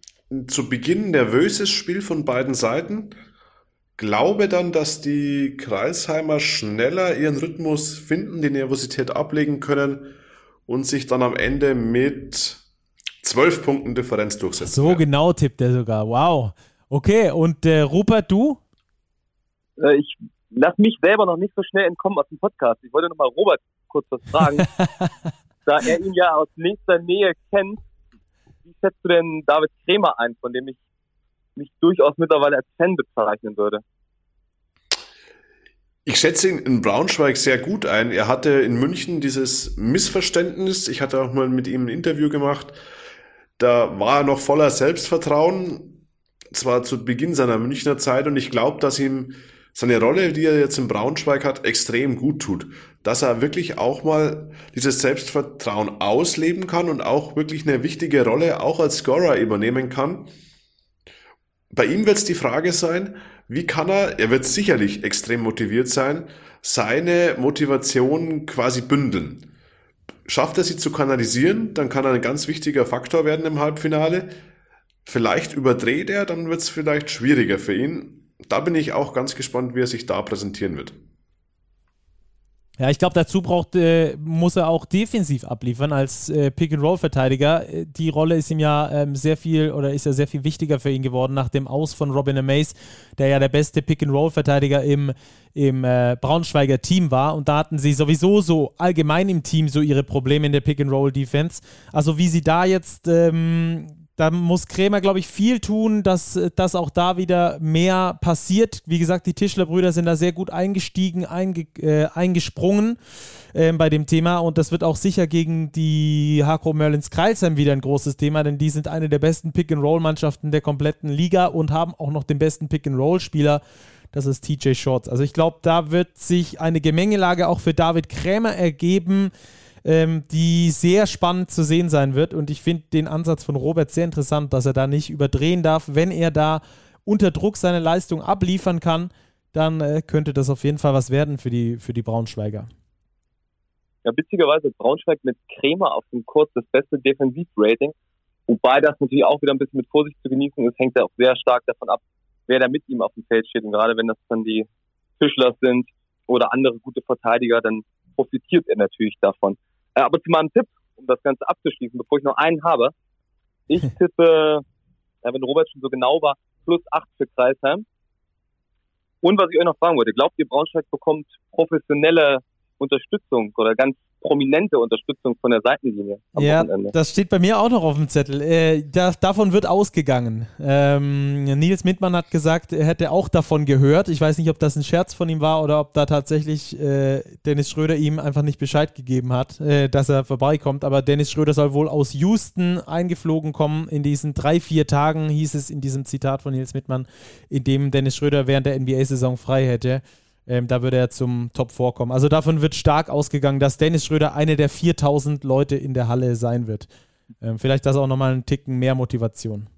zu Beginn nervöses Spiel von beiden Seiten. Glaube dann, dass die Kreisheimer schneller ihren Rhythmus finden, die Nervosität ablegen können und sich dann am Ende mit zwölf Punkten Differenz durchsetzen. So werden. genau tippt er sogar. Wow. Okay, und äh, Rupert, du? Äh, ich lasse mich selber noch nicht so schnell entkommen aus dem Podcast. Ich wollte nochmal Robert kurz was fragen. da er ihn ja aus nächster Nähe kennt, wie schätzt du denn David Kremer ein, von dem ich mich durchaus mittlerweile als Fan bezeichnen würde? Ich schätze ihn in Braunschweig sehr gut ein. Er hatte in München dieses Missverständnis. Ich hatte auch mal mit ihm ein Interview gemacht. Da war er noch voller Selbstvertrauen. Zwar zu Beginn seiner Münchner Zeit und ich glaube, dass ihm seine Rolle, die er jetzt im Braunschweig hat, extrem gut tut. Dass er wirklich auch mal dieses Selbstvertrauen ausleben kann und auch wirklich eine wichtige Rolle auch als Scorer übernehmen kann. Bei ihm wird es die Frage sein, wie kann er, er wird sicherlich extrem motiviert sein, seine Motivation quasi bündeln. Schafft er sie zu kanalisieren, dann kann er ein ganz wichtiger Faktor werden im Halbfinale. Vielleicht überdreht er, dann wird es vielleicht schwieriger für ihn. Da bin ich auch ganz gespannt, wie er sich da präsentieren wird. Ja, ich glaube, dazu braucht, äh, muss er auch defensiv abliefern als äh, Pick-and-Roll-Verteidiger. Äh, die Rolle ist ihm ja ähm, sehr viel oder ist ja sehr viel wichtiger für ihn geworden nach dem Aus von Robin Amaze, der ja der beste Pick-and-Roll-Verteidiger im, im äh, Braunschweiger Team war. Und da hatten sie sowieso so allgemein im Team so ihre Probleme in der Pick-and-Roll-Defense. Also wie sie da jetzt ähm, da muss Krämer, glaube ich, viel tun, dass, dass auch da wieder mehr passiert. Wie gesagt, die Tischler-Brüder sind da sehr gut eingestiegen, einge, äh, eingesprungen äh, bei dem Thema und das wird auch sicher gegen die Hakro Merlins Kreilsheim wieder ein großes Thema, denn die sind eine der besten Pick-and-Roll-Mannschaften der kompletten Liga und haben auch noch den besten Pick-and-Roll-Spieler. Das ist TJ Shorts. Also ich glaube, da wird sich eine Gemengelage auch für David Krämer ergeben ähm, die sehr spannend zu sehen sein wird. Und ich finde den Ansatz von Robert sehr interessant, dass er da nicht überdrehen darf. Wenn er da unter Druck seine Leistung abliefern kann, dann äh, könnte das auf jeden Fall was werden für die, für die Braunschweiger. Ja, witzigerweise Braunschweig mit Krämer auf dem Kurs das beste Defensivrating. Wobei das natürlich auch wieder ein bisschen mit Vorsicht zu genießen ist, hängt ja auch sehr stark davon ab, wer da mit ihm auf dem Feld steht. Und gerade wenn das dann die Fischlers sind oder andere gute Verteidiger, dann profitiert er natürlich davon. Äh, aber zu meinem Tipp, um das Ganze abzuschließen, bevor ich noch einen habe. Ich tippe, äh, wenn Robert schon so genau war, plus acht für Kreisheim. Und was ich euch noch fragen wollte, glaubt ihr, Braunschweig bekommt professionelle Unterstützung oder ganz prominente Unterstützung von der Seitenlinie am ja, Wochenende. Das steht bei mir auch noch auf dem Zettel. Äh, da, davon wird ausgegangen. Ähm, Nils Mintmann hat gesagt, er hätte auch davon gehört. Ich weiß nicht, ob das ein Scherz von ihm war oder ob da tatsächlich äh, Dennis Schröder ihm einfach nicht Bescheid gegeben hat, äh, dass er vorbeikommt. Aber Dennis Schröder soll wohl aus Houston eingeflogen kommen. In diesen drei, vier Tagen hieß es in diesem Zitat von Nils Mittmann, in dem Dennis Schröder während der NBA-Saison frei hätte. Ähm, da würde er zum Top vorkommen. Also davon wird stark ausgegangen, dass Dennis Schröder eine der 4000 Leute in der Halle sein wird. Ähm, vielleicht das auch nochmal einen Ticken mehr Motivation.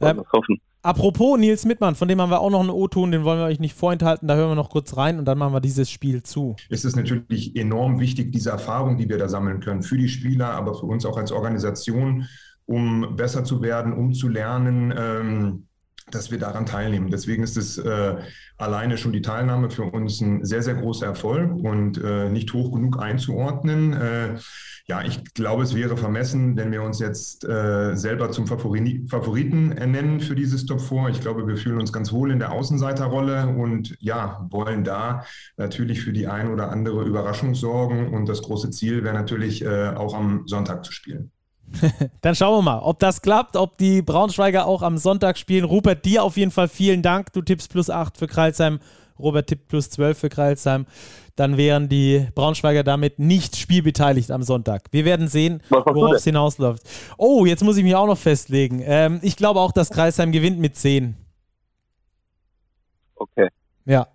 Ähm, hoffen. Apropos Nils Mittmann, von dem haben wir auch noch einen O-Ton, den wollen wir euch nicht vorenthalten. Da hören wir noch kurz rein und dann machen wir dieses Spiel zu. Es ist natürlich enorm wichtig, diese Erfahrung, die wir da sammeln können, für die Spieler, aber für uns auch als Organisation, um besser zu werden, um zu lernen. Ähm, dass wir daran teilnehmen. Deswegen ist es äh, alleine schon die Teilnahme für uns ein sehr, sehr großer Erfolg und äh, nicht hoch genug einzuordnen. Äh, ja, ich glaube, es wäre vermessen, wenn wir uns jetzt äh, selber zum Favori Favoriten ernennen für dieses Top 4. Ich glaube, wir fühlen uns ganz wohl in der Außenseiterrolle und ja, wollen da natürlich für die ein oder andere Überraschung sorgen. Und das große Ziel wäre natürlich äh, auch am Sonntag zu spielen. Dann schauen wir mal, ob das klappt, ob die Braunschweiger auch am Sonntag spielen. Rupert, dir auf jeden Fall vielen Dank. Du tippst plus 8 für Kreilsheim. Robert tippt plus 12 für Kreilsheim. Dann wären die Braunschweiger damit nicht spielbeteiligt am Sonntag. Wir werden sehen, worauf es hinausläuft. Oh, jetzt muss ich mich auch noch festlegen. Ähm, ich glaube auch, dass Kreisheim gewinnt mit 10. Okay. Ja,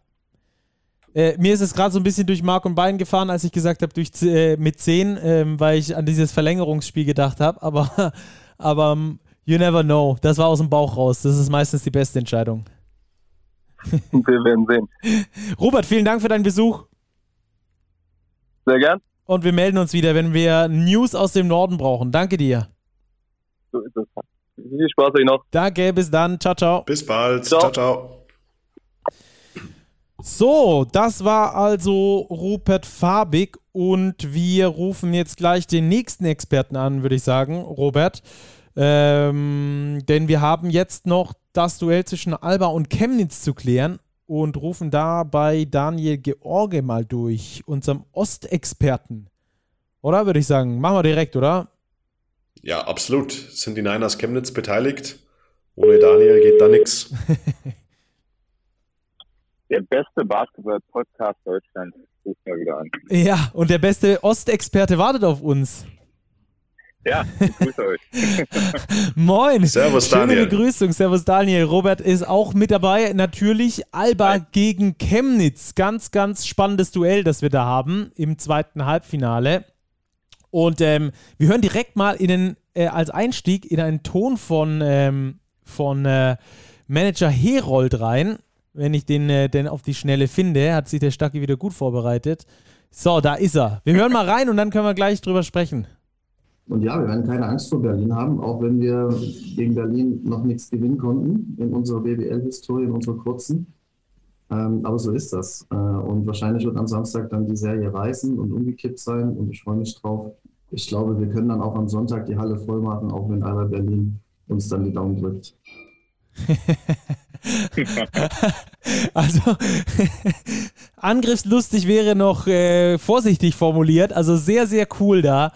äh, mir ist es gerade so ein bisschen durch Mark und Bein gefahren, als ich gesagt habe, äh, mit 10, ähm, weil ich an dieses Verlängerungsspiel gedacht habe. Aber, aber um, ähm, you never know. Das war aus dem Bauch raus. Das ist meistens die beste Entscheidung. Wir werden sehen. Robert, vielen Dank für deinen Besuch. Sehr gern. Und wir melden uns wieder, wenn wir News aus dem Norden brauchen. Danke dir. So ist es. Viel Spaß euch noch. Danke, bis dann. Ciao, ciao. Bis bald. ciao. ciao. ciao. So, das war also Rupert Fabig und wir rufen jetzt gleich den nächsten Experten an, würde ich sagen, Robert. Ähm, denn wir haben jetzt noch das Duell zwischen Alba und Chemnitz zu klären und rufen da bei Daniel George mal durch, unserem Ostexperten. Oder würde ich sagen, machen wir direkt, oder? Ja, absolut. Sind die Niners Chemnitz beteiligt? Ohne Daniel geht da nichts. der beste Basketball-Podcast Deutschlands ruft mal wieder an. Ja, und der beste Ostexperte wartet auf uns. Ja, ich grüße euch. Moin. Servus, Schöne Daniel. Begrüßung. Servus, Daniel. Robert ist auch mit dabei. Natürlich Alba gegen Chemnitz. Ganz, ganz spannendes Duell, das wir da haben im zweiten Halbfinale. Und ähm, wir hören direkt mal in den, äh, als Einstieg in einen Ton von, ähm, von äh, Manager Herold rein. Wenn ich den äh, denn auf die Schnelle finde, hat sich der Stacki wieder gut vorbereitet. So, da ist er. Wir hören mal rein und dann können wir gleich drüber sprechen. Und ja, wir werden keine Angst vor Berlin haben, auch wenn wir gegen Berlin noch nichts gewinnen konnten in unserer BBL-Historie, in unserer kurzen. Ähm, aber so ist das. Äh, und wahrscheinlich wird am Samstag dann die Serie reißen und umgekippt sein. Und ich freue mich drauf. Ich glaube, wir können dann auch am Sonntag die Halle voll machen, auch wenn Alba Berlin uns dann die Daumen drückt. also angriffslustig wäre noch äh, vorsichtig formuliert. Also sehr, sehr cool da.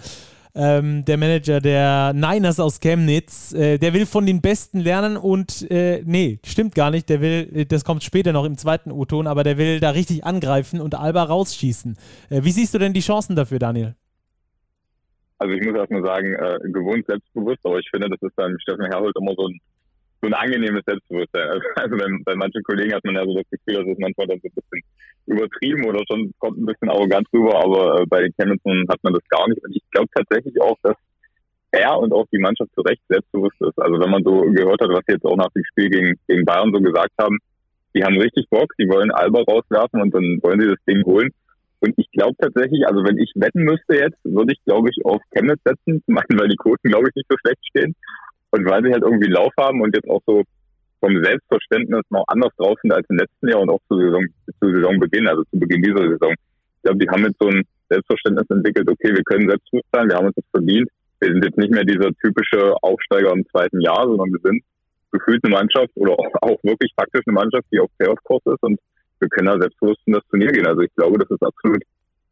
Ähm, der Manager der Niners aus Chemnitz, äh, der will von den Besten lernen und äh, nee, stimmt gar nicht. Der will, das kommt später noch im zweiten U-Ton, aber der will da richtig angreifen und Alba rausschießen. Äh, wie siehst du denn die Chancen dafür, Daniel? Also ich muss erstmal sagen, äh, gewohnt selbstbewusst, aber ich finde, das ist beim Steffen Herholt immer so ein so ein angenehmes Selbstbewusstsein. Also, also bei, bei manchen Kollegen hat man ja so das Gefühl, dass es manchmal dann so ein bisschen übertrieben oder schon kommt ein bisschen arrogant rüber, aber äh, bei den Chemnitzern hat man das gar nicht. Und ich glaube tatsächlich auch, dass er und auch die Mannschaft zu Recht selbstbewusst ist. Also wenn man so gehört hat, was sie jetzt auch nach dem Spiel gegen, gegen Bayern so gesagt haben, die haben richtig Bock, die wollen Alba rauswerfen und dann wollen sie das Ding holen. Und ich glaube tatsächlich, also wenn ich wetten müsste jetzt, würde ich glaube ich auf Chemnitz setzen, zum einen, weil die Quoten glaube ich nicht so schlecht stehen und weil sie halt irgendwie Lauf haben und jetzt auch so vom Selbstverständnis noch anders drauf sind als im letzten Jahr und auch zu, Saison, zu Saisonbeginn, also zu Beginn dieser Saison. Ich glaube, die haben jetzt so ein Selbstverständnis entwickelt, okay, wir können selbstbewusst sein, wir haben uns das verdient. Wir sind jetzt nicht mehr dieser typische Aufsteiger im zweiten Jahr, sondern wir sind gefühlt eine Mannschaft oder auch, wirklich faktisch eine Mannschaft, die auf Playoff-Kurs ist und wir können da selbstbewusst in das Turnier gehen. Also ich glaube, das ist absolut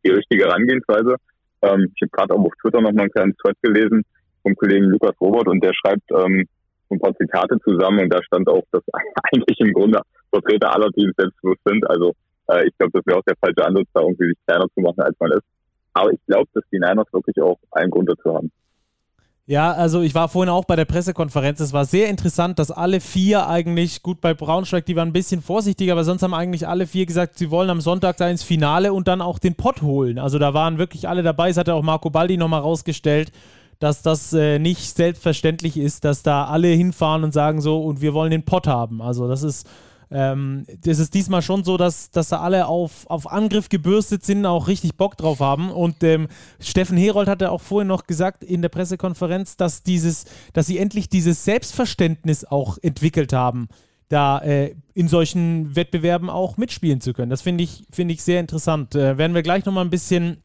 die richtige Herangehensweise. Ähm, ich habe gerade auch auf Twitter noch mal einen kleinen Thread gelesen vom Kollegen Lukas Robert und der schreibt ähm, ein paar Zitate zusammen und da stand auch, dass eigentlich im Grunde Vertreter aller Teams selbstbewusst sind. Also äh, ich glaube, das wäre auch der falsche Ansatz, da irgendwie sich kleiner zu machen, als man ist. Aber ich glaube, dass die Niners wirklich auch einen Grund dazu haben. Ja, also ich war vorhin auch bei der Pressekonferenz. Es war sehr interessant, dass alle vier eigentlich, gut bei Braunschweig, die waren ein bisschen vorsichtiger, aber sonst haben eigentlich alle vier gesagt, sie wollen am Sonntag da ins Finale und dann auch den Pott holen. Also da waren wirklich alle dabei. Es hat ja auch Marco Baldi nochmal rausgestellt, dass das äh, nicht selbstverständlich ist, dass da alle hinfahren und sagen so, und wir wollen den Pott haben. Also das ist ähm, das ist diesmal schon so, dass, dass da alle auf, auf Angriff gebürstet sind, auch richtig Bock drauf haben. Und ähm, Steffen Herold hatte auch vorhin noch gesagt in der Pressekonferenz, dass dieses, dass sie endlich dieses Selbstverständnis auch entwickelt haben, da äh, in solchen Wettbewerben auch mitspielen zu können. Das finde ich, finde ich sehr interessant. Äh, werden wir gleich nochmal ein bisschen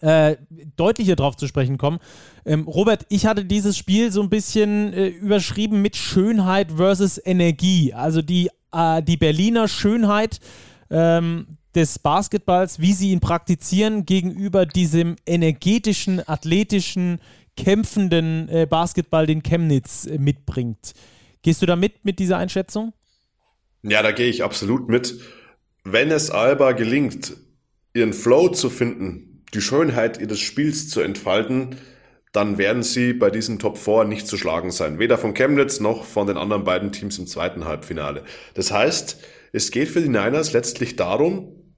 äh, deutlicher drauf zu sprechen kommen. Ähm, Robert, ich hatte dieses Spiel so ein bisschen äh, überschrieben mit Schönheit versus Energie. Also die äh, die Berliner Schönheit ähm, des Basketballs, wie sie ihn praktizieren, gegenüber diesem energetischen, athletischen, kämpfenden äh, Basketball, den Chemnitz äh, mitbringt. Gehst du da mit, mit dieser Einschätzung? Ja, da gehe ich absolut mit. Wenn es Alba gelingt, ihren Flow zu finden, die Schönheit ihres Spiels zu entfalten, dann werden sie bei diesem Top 4 nicht zu schlagen sein. Weder von Chemnitz noch von den anderen beiden Teams im zweiten Halbfinale. Das heißt, es geht für die Niners letztlich darum,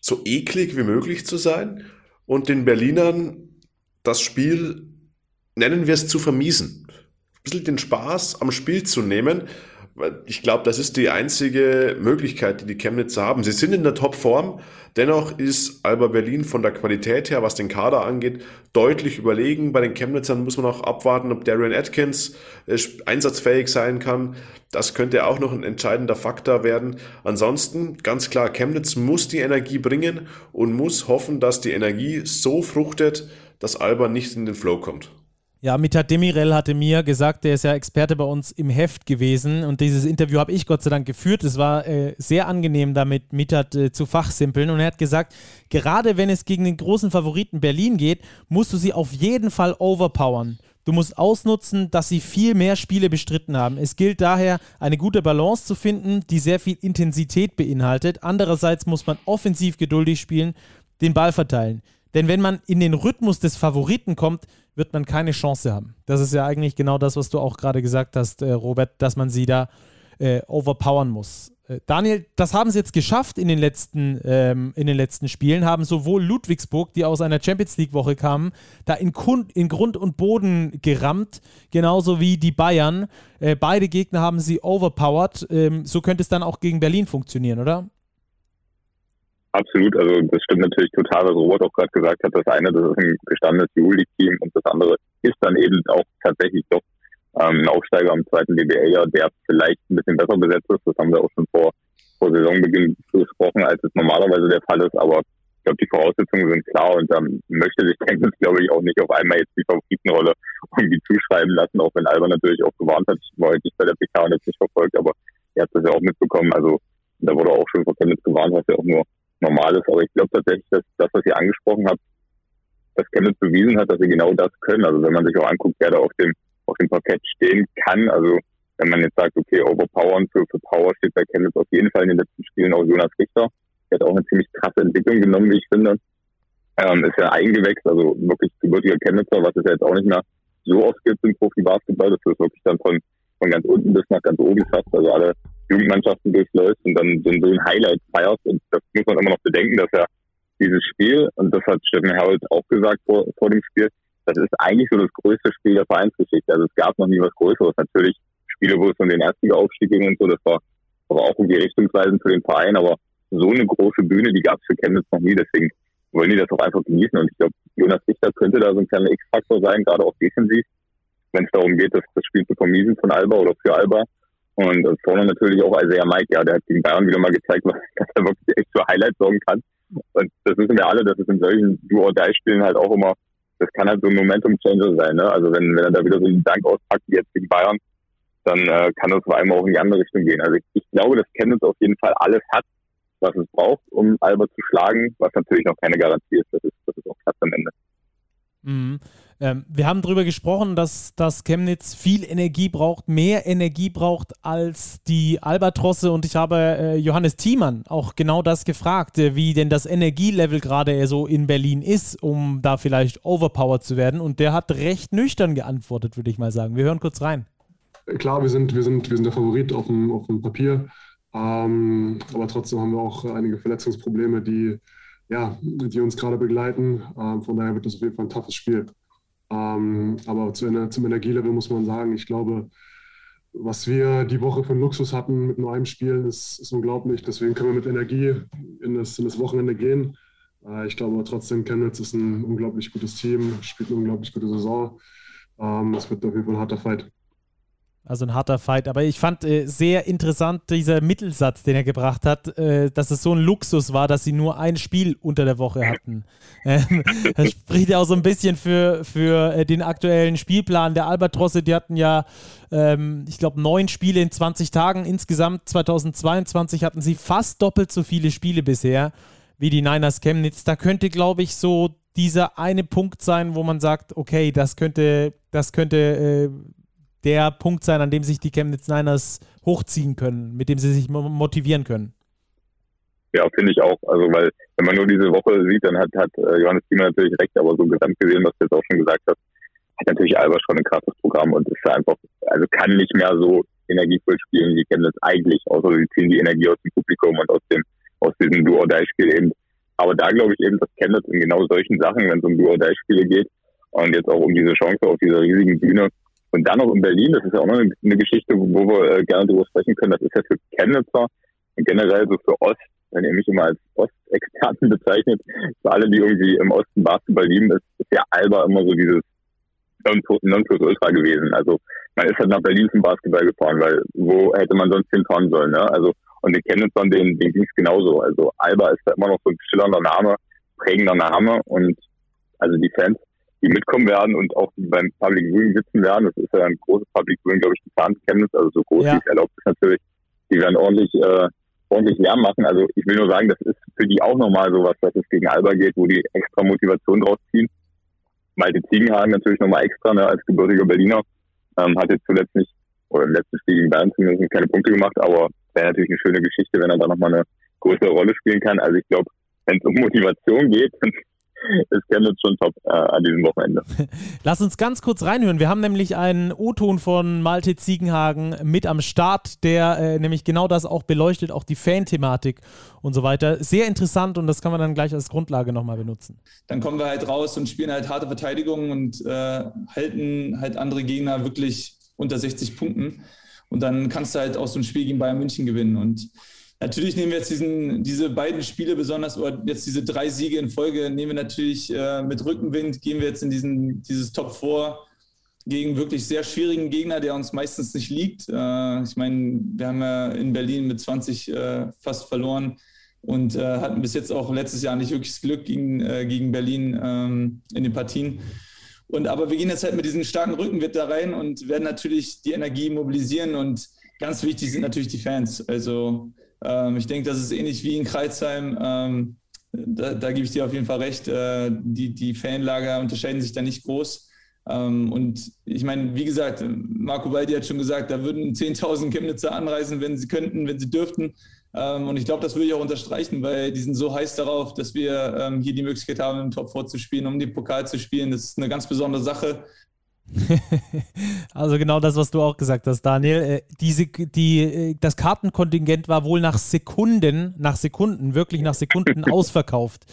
so eklig wie möglich zu sein und den Berlinern das Spiel, nennen wir es, zu vermiesen. Ein bisschen den Spaß am Spiel zu nehmen. Ich glaube, das ist die einzige Möglichkeit, die die Chemnitzer haben. Sie sind in der Topform, Dennoch ist Alba Berlin von der Qualität her, was den Kader angeht, deutlich überlegen. Bei den Chemnitzern muss man auch abwarten, ob Darian Atkins äh, einsatzfähig sein kann. Das könnte auch noch ein entscheidender Faktor werden. Ansonsten, ganz klar, Chemnitz muss die Energie bringen und muss hoffen, dass die Energie so fruchtet, dass Alba nicht in den Flow kommt. Ja, Mithat Demirel hatte mir gesagt, der ist ja Experte bei uns im Heft gewesen und dieses Interview habe ich Gott sei Dank geführt. Es war äh, sehr angenehm, damit Mithat äh, zu fachsimpeln und er hat gesagt, gerade wenn es gegen den großen Favoriten Berlin geht, musst du sie auf jeden Fall overpowern. Du musst ausnutzen, dass sie viel mehr Spiele bestritten haben. Es gilt daher, eine gute Balance zu finden, die sehr viel Intensität beinhaltet. Andererseits muss man offensiv geduldig spielen, den Ball verteilen. Denn wenn man in den Rhythmus des Favoriten kommt, wird man keine Chance haben. Das ist ja eigentlich genau das, was du auch gerade gesagt hast, äh, Robert, dass man sie da äh, overpowern muss. Äh, Daniel, das haben sie jetzt geschafft in den, letzten, ähm, in den letzten Spielen, haben sowohl Ludwigsburg, die aus einer Champions League-Woche kamen, da in, Kund, in, Grund und Boden gerammt, genauso wie die Bayern. Äh, beide Gegner haben sie overpowered. Ähm, so könnte es dann auch gegen Berlin funktionieren, oder? Absolut, also das stimmt natürlich total, was Robert auch gerade gesagt hat. Das eine, das ist ein gestandenes Juli-Team und das andere ist dann eben auch tatsächlich doch ähm, ein Aufsteiger am zweiten DBA, der vielleicht ein bisschen besser besetzt ist. Das haben wir auch schon vor, vor Saisonbeginn besprochen, als es normalerweise der Fall ist. Aber ich glaube, die Voraussetzungen sind klar und dann möchte sich Chemnitz, glaube ich, auch nicht auf einmal jetzt die Favoritenrolle irgendwie zuschreiben lassen, auch wenn Alba natürlich auch gewarnt hat. Ich war heute nicht bei der PK und jetzt nicht verfolgt, aber er hat das ja auch mitbekommen. Also da wurde auch schon von Chemnitz gewarnt, was ja auch nur normal ist. Aber ich glaube tatsächlich, dass das, was ihr angesprochen habt, dass Chemnitz bewiesen hat, dass sie genau das können. Also wenn man sich auch anguckt, wer da auf dem, auf dem Parkett stehen kann, also wenn man jetzt sagt, okay, Overpowern für, für Power steht bei Chemnitz auf jeden Fall in den letzten Spielen auch Jonas Richter. Der hat auch eine ziemlich krasse Entwicklung genommen, wie ich finde. Ähm, ist ja eingewächst, also wirklich gebürtiger Chemnitzer, was es ja jetzt auch nicht mehr so oft gibt im Profi-Basketball. Das ist wirklich dann von, von ganz unten bis nach ganz oben fast. Also alle Jugendmannschaften durchläuft und dann so ein Highlight feiert. Und das muss man immer noch bedenken, dass er dieses Spiel, und das hat Steffen Herold auch gesagt vor, vor dem Spiel, das ist eigentlich so das größte Spiel der Vereinsgeschichte. Also es gab noch nie was Größeres. Natürlich Spiele, wo es um den Erstliga-Aufstieg ging und so, das war aber auch irgendwie richtungsweisend für den Verein, aber so eine große Bühne, die gab es für Chemnitz noch nie, deswegen wollen die das auch einfach genießen und ich glaube, Jonas Richter könnte da so ein kleiner X-Faktor sein, gerade auch defensiv, wenn es darum geht, das, das Spiel zu vermiesen von Alba oder für Alba. Und vorne natürlich auch Isaiah Mike, ja, der hat gegen Bayern wieder mal gezeigt, dass er wirklich echt für Highlights sorgen kann. Und das wissen wir alle, dass es in solchen Do-or-Die-Spielen halt auch immer, das kann halt so ein Momentum-Changer sein. Ne? Also wenn, wenn er da wieder so einen Dank auspackt wie jetzt gegen Bayern, dann äh, kann das vor allem auch in die andere Richtung gehen. Also ich, ich glaube, dass Chemnitz auf jeden Fall alles hat, was es braucht, um Alba zu schlagen, was natürlich noch keine Garantie ist. Das ist, das ist auch Platz am Ende. Mhm. Ähm, wir haben darüber gesprochen, dass, dass Chemnitz viel Energie braucht, mehr Energie braucht als die Albatrosse. Und ich habe äh, Johannes Thiemann auch genau das gefragt, äh, wie denn das Energielevel gerade so in Berlin ist, um da vielleicht overpowered zu werden. Und der hat recht nüchtern geantwortet, würde ich mal sagen. Wir hören kurz rein. Klar, wir sind, wir sind, wir sind der Favorit auf dem, auf dem Papier. Ähm, aber trotzdem haben wir auch einige Verletzungsprobleme, die, ja, die uns gerade begleiten. Ähm, von daher wird das auf jeden Fall ein toughes Spiel. Ähm, aber zu, zum Energielevel muss man sagen, ich glaube, was wir die Woche von Luxus hatten mit nur einem Spiel, ist, ist unglaublich. Deswegen können wir mit Energie in das, in das Wochenende gehen. Äh, ich glaube trotzdem, Chemnitz ist ein unglaublich gutes Team, spielt eine unglaublich gute Saison. Ähm, es wird auf jeden Fall ein harter Fight. Also ein harter Fight. Aber ich fand äh, sehr interessant dieser Mittelsatz, den er gebracht hat, äh, dass es so ein Luxus war, dass sie nur ein Spiel unter der Woche hatten. Ähm, das spricht ja auch so ein bisschen für, für äh, den aktuellen Spielplan der Albatrosse. Die hatten ja, ähm, ich glaube, neun Spiele in 20 Tagen. Insgesamt 2022 hatten sie fast doppelt so viele Spiele bisher wie die Niners Chemnitz. Da könnte, glaube ich, so dieser eine Punkt sein, wo man sagt, okay, das könnte, das könnte äh, der Punkt sein, an dem sich die Chemnitz Niners hochziehen können, mit dem sie sich motivieren können. Ja, finde ich auch. Also, weil, wenn man nur diese Woche sieht, dann hat, hat äh, Johannes Thiemann natürlich recht, aber so gesamt gesehen, was du jetzt auch schon gesagt hast, hat natürlich Alba schon ein krasses Programm und ist einfach, also kann nicht mehr so energievoll spielen wie Chemnitz eigentlich, außer sie ziehen die Energie aus dem Publikum und aus dem, aus diesem Do-or-Die-Spiel eben. Aber da glaube ich eben, dass Chemnitz in genau solchen Sachen, wenn es um Do-or-Die-Spiele geht und jetzt auch um diese Chance auf dieser riesigen Bühne, und dann noch in Berlin, das ist ja auch noch eine, eine Geschichte, wo wir äh, gerne darüber sprechen können. Das ist ja für Chemnitzer und generell so für Ost, wenn ihr mich immer als Ostexperten bezeichnet, für alle, die irgendwie im Osten Basketball lieben, ist, ist ja Alba immer so dieses Nonplusultra gewesen. Also man ist halt nach Berlin zum Basketball gefahren, weil wo hätte man sonst hinfahren sollen, ne? Also und den Chemnitzern, denen, denen ging es genauso. Also Alba ist da immer noch so ein schillernder Name, prägender Name und also die Fans die mitkommen werden und auch beim Public Viewing sitzen werden. Das ist ja ein großes Public Viewing, glaube ich, geplant Chemnitz, also so groß, ja. wie es erlaubt ist natürlich. Die werden ordentlich, äh, ordentlich Lärm machen. Also ich will nur sagen, das ist für die auch nochmal sowas, dass es gegen Alba geht, wo die extra Motivation draus ziehen. Malte Ziegenhagen natürlich nochmal extra, ne, als gebürtiger Berliner. Ähm, hat jetzt zuletzt nicht, oder im letzten Spiel gegen Bayern zumindest keine Punkte gemacht, aber wäre natürlich eine schöne Geschichte, wenn er da nochmal eine größere Rolle spielen kann. Also ich glaube, wenn es um Motivation geht, ist Chemnitz schon top äh, an diesem Wochenende. Lass uns ganz kurz reinhören. Wir haben nämlich einen O-Ton von Malte Ziegenhagen mit am Start, der äh, nämlich genau das auch beleuchtet, auch die Fan-Thematik und so weiter. Sehr interessant und das kann man dann gleich als Grundlage nochmal benutzen. Dann kommen wir halt raus und spielen halt harte Verteidigung und äh, halten halt andere Gegner wirklich unter 60 Punkten. Und dann kannst du halt auch so ein Spiel gegen Bayern München gewinnen. Und Natürlich nehmen wir jetzt diesen, diese beiden Spiele besonders, oder jetzt diese drei Siege in Folge, nehmen wir natürlich äh, mit Rückenwind, gehen wir jetzt in diesen, dieses Top 4 gegen wirklich sehr schwierigen Gegner, der uns meistens nicht liegt. Äh, ich meine, wir haben ja in Berlin mit 20 äh, fast verloren und äh, hatten bis jetzt auch letztes Jahr nicht wirklich Glück gegen, äh, gegen Berlin ähm, in den Partien. Und aber wir gehen jetzt halt mit diesem starken Rückenwind da rein und werden natürlich die Energie mobilisieren und ganz wichtig sind natürlich die Fans. Also ähm, ich denke, das ist ähnlich wie in Kreuzheim. Ähm, da, da, gebe ich dir auf jeden Fall recht. Äh, die, die Fanlager unterscheiden sich da nicht groß. Ähm, und ich meine, wie gesagt, Marco Baldi hat schon gesagt, da würden 10.000 Chemnitzer anreisen, wenn sie könnten, wenn sie dürften. Ähm, und ich glaube, das würde ich auch unterstreichen, weil die sind so heiß darauf, dass wir ähm, hier die Möglichkeit haben, im Top 4 zu spielen, um den Pokal zu spielen. Das ist eine ganz besondere Sache. also genau das, was du auch gesagt hast, Daniel. Äh, diese, die, äh, das Kartenkontingent war wohl nach Sekunden, nach Sekunden, wirklich nach Sekunden ausverkauft,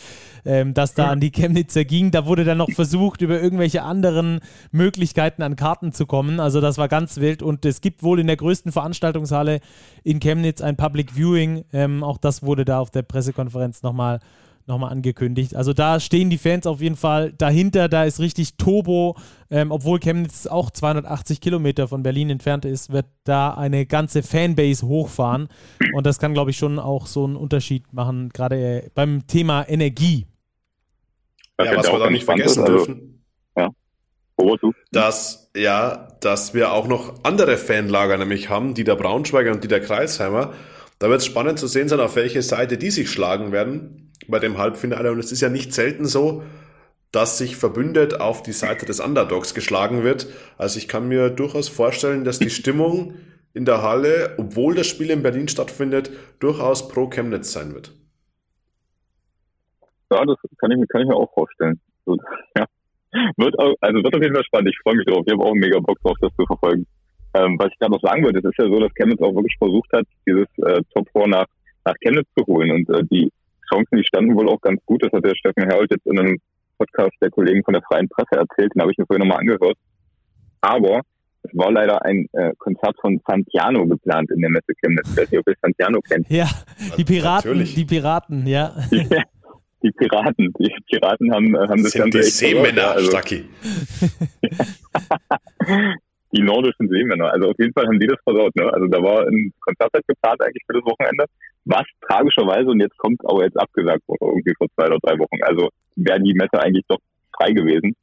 ähm, dass da an die Chemnitzer ging. Da wurde dann noch versucht, über irgendwelche anderen Möglichkeiten an Karten zu kommen. Also das war ganz wild. Und es gibt wohl in der größten Veranstaltungshalle in Chemnitz ein Public Viewing. Ähm, auch das wurde da auf der Pressekonferenz nochmal nochmal angekündigt. Also da stehen die Fans auf jeden Fall dahinter. Da ist richtig Turbo. Ähm, obwohl Chemnitz auch 280 Kilometer von Berlin entfernt ist, wird da eine ganze Fanbase hochfahren. Und das kann, glaube ich, schon auch so einen Unterschied machen, gerade äh, beim Thema Energie. Ja, was wir da nicht vergessen also, dürfen. Ja. Dass, ja, dass wir auch noch andere Fanlager nämlich haben, die der Braunschweiger und die der Kreisheimer. Da wird es spannend zu sehen sein, auf welche Seite die sich schlagen werden bei dem Halbfinale. Und es ist ja nicht selten so, dass sich verbündet auf die Seite des Underdogs geschlagen wird. Also ich kann mir durchaus vorstellen, dass die Stimmung in der Halle, obwohl das Spiel in Berlin stattfindet, durchaus pro Chemnitz sein wird. Ja, das kann ich, mir, kann ich mir auch vorstellen. Ja. Wird also wird auf jeden Fall spannend. Ich freue mich drauf. Ich habe auch mega Bock drauf, das zu verfolgen. Ähm, was ich gerade noch sagen würde, es ist ja so, dass Chemnitz auch wirklich versucht hat, dieses äh, Top 4 nach, nach Chemnitz zu holen. Und äh, die Chancen, die standen wohl auch ganz gut. Das hat der Steffen Herold jetzt in einem Podcast der Kollegen von der Freien Presse erzählt. Den habe ich mir vorhin nochmal angehört. Aber es war leider ein äh, Konzert von Santiano geplant in der Messe Chemnitz. Ich weiß nicht, ob ihr Santiano kennt. Ja, die Piraten, Natürlich. die Piraten, ja. ja. Die Piraten, die Piraten haben, äh, haben das, das Ganze die Seemänner, also, Stacki. die nordischen Seemänner. Also auf jeden Fall haben die das versaut. Ne? Also da war ein Konzert geplant eigentlich für das Wochenende was tragischerweise, und jetzt kommt aber jetzt abgesagt wurde, irgendwie vor zwei oder drei Wochen. Also wäre die Messe eigentlich doch frei gewesen.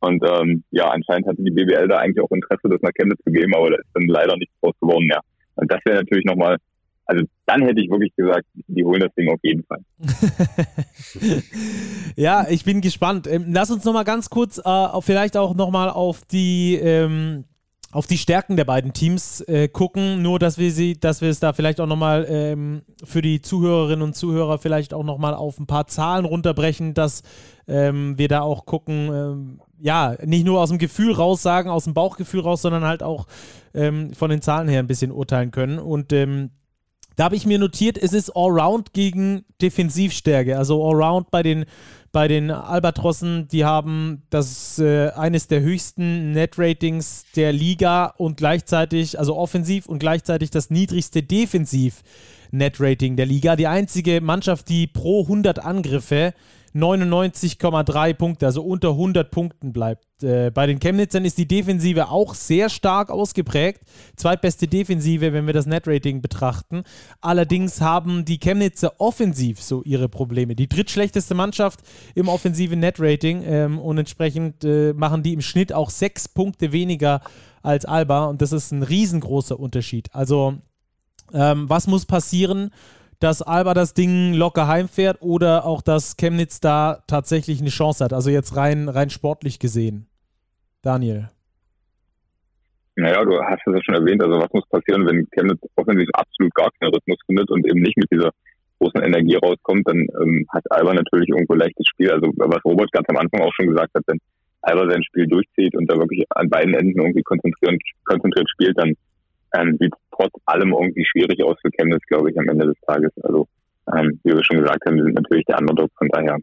Und ähm, ja, anscheinend hatte die BBL da eigentlich auch Interesse, das nach Chemnitz zu geben, aber da ist dann leider nichts draus geworden mehr. Und das wäre natürlich nochmal, also dann hätte ich wirklich gesagt, die holen das Ding auf jeden Fall. ja, ich bin gespannt. Ähm, lass uns nochmal ganz kurz äh, vielleicht auch nochmal auf die ähm, auf die Stärken der beiden Teams äh, gucken, nur dass wir sie, dass wir es da vielleicht auch nochmal ähm, für die Zuhörerinnen und Zuhörer vielleicht auch nochmal auf ein paar Zahlen runterbrechen, dass ähm, wir da auch gucken, ähm, ja, nicht nur aus dem Gefühl raus sagen, aus dem Bauchgefühl raus, sondern halt auch ähm, von den Zahlen her ein bisschen urteilen können. Und ähm, da habe ich mir notiert, es ist Allround gegen Defensivstärke. Also Allround bei den bei den Albatrossen, die haben das äh, eines der höchsten Net-Ratings der Liga und gleichzeitig, also offensiv und gleichzeitig das niedrigste Defensiv-Net-Rating der Liga. Die einzige Mannschaft, die pro 100 Angriffe 99,3 Punkte, also unter 100 Punkten bleibt. Äh, bei den Chemnitzern ist die Defensive auch sehr stark ausgeprägt. Zweitbeste Defensive, wenn wir das Net-Rating betrachten. Allerdings haben die Chemnitzer offensiv so ihre Probleme. Die drittschlechteste Mannschaft im offensiven Net-Rating ähm, und entsprechend äh, machen die im Schnitt auch sechs Punkte weniger als Alba und das ist ein riesengroßer Unterschied. Also ähm, was muss passieren? Dass Alba das Ding locker heimfährt oder auch, dass Chemnitz da tatsächlich eine Chance hat? Also jetzt rein, rein sportlich gesehen. Daniel. Naja, du hast es ja schon erwähnt, also was muss passieren, wenn Chemnitz offensichtlich absolut gar keinen Rhythmus findet und eben nicht mit dieser großen Energie rauskommt, dann ähm, hat Alba natürlich irgendwo leichtes Spiel. Also was Robert ganz am Anfang auch schon gesagt hat, wenn Alba sein Spiel durchzieht und da wirklich an beiden Enden irgendwie konzentriert, konzentriert spielt, dann ähm, sieht trotz allem irgendwie schwierig aus für Chemnitz, glaube ich, am Ende des Tages. Also ähm, wie wir schon gesagt haben, wir sind natürlich der Underdog, von daher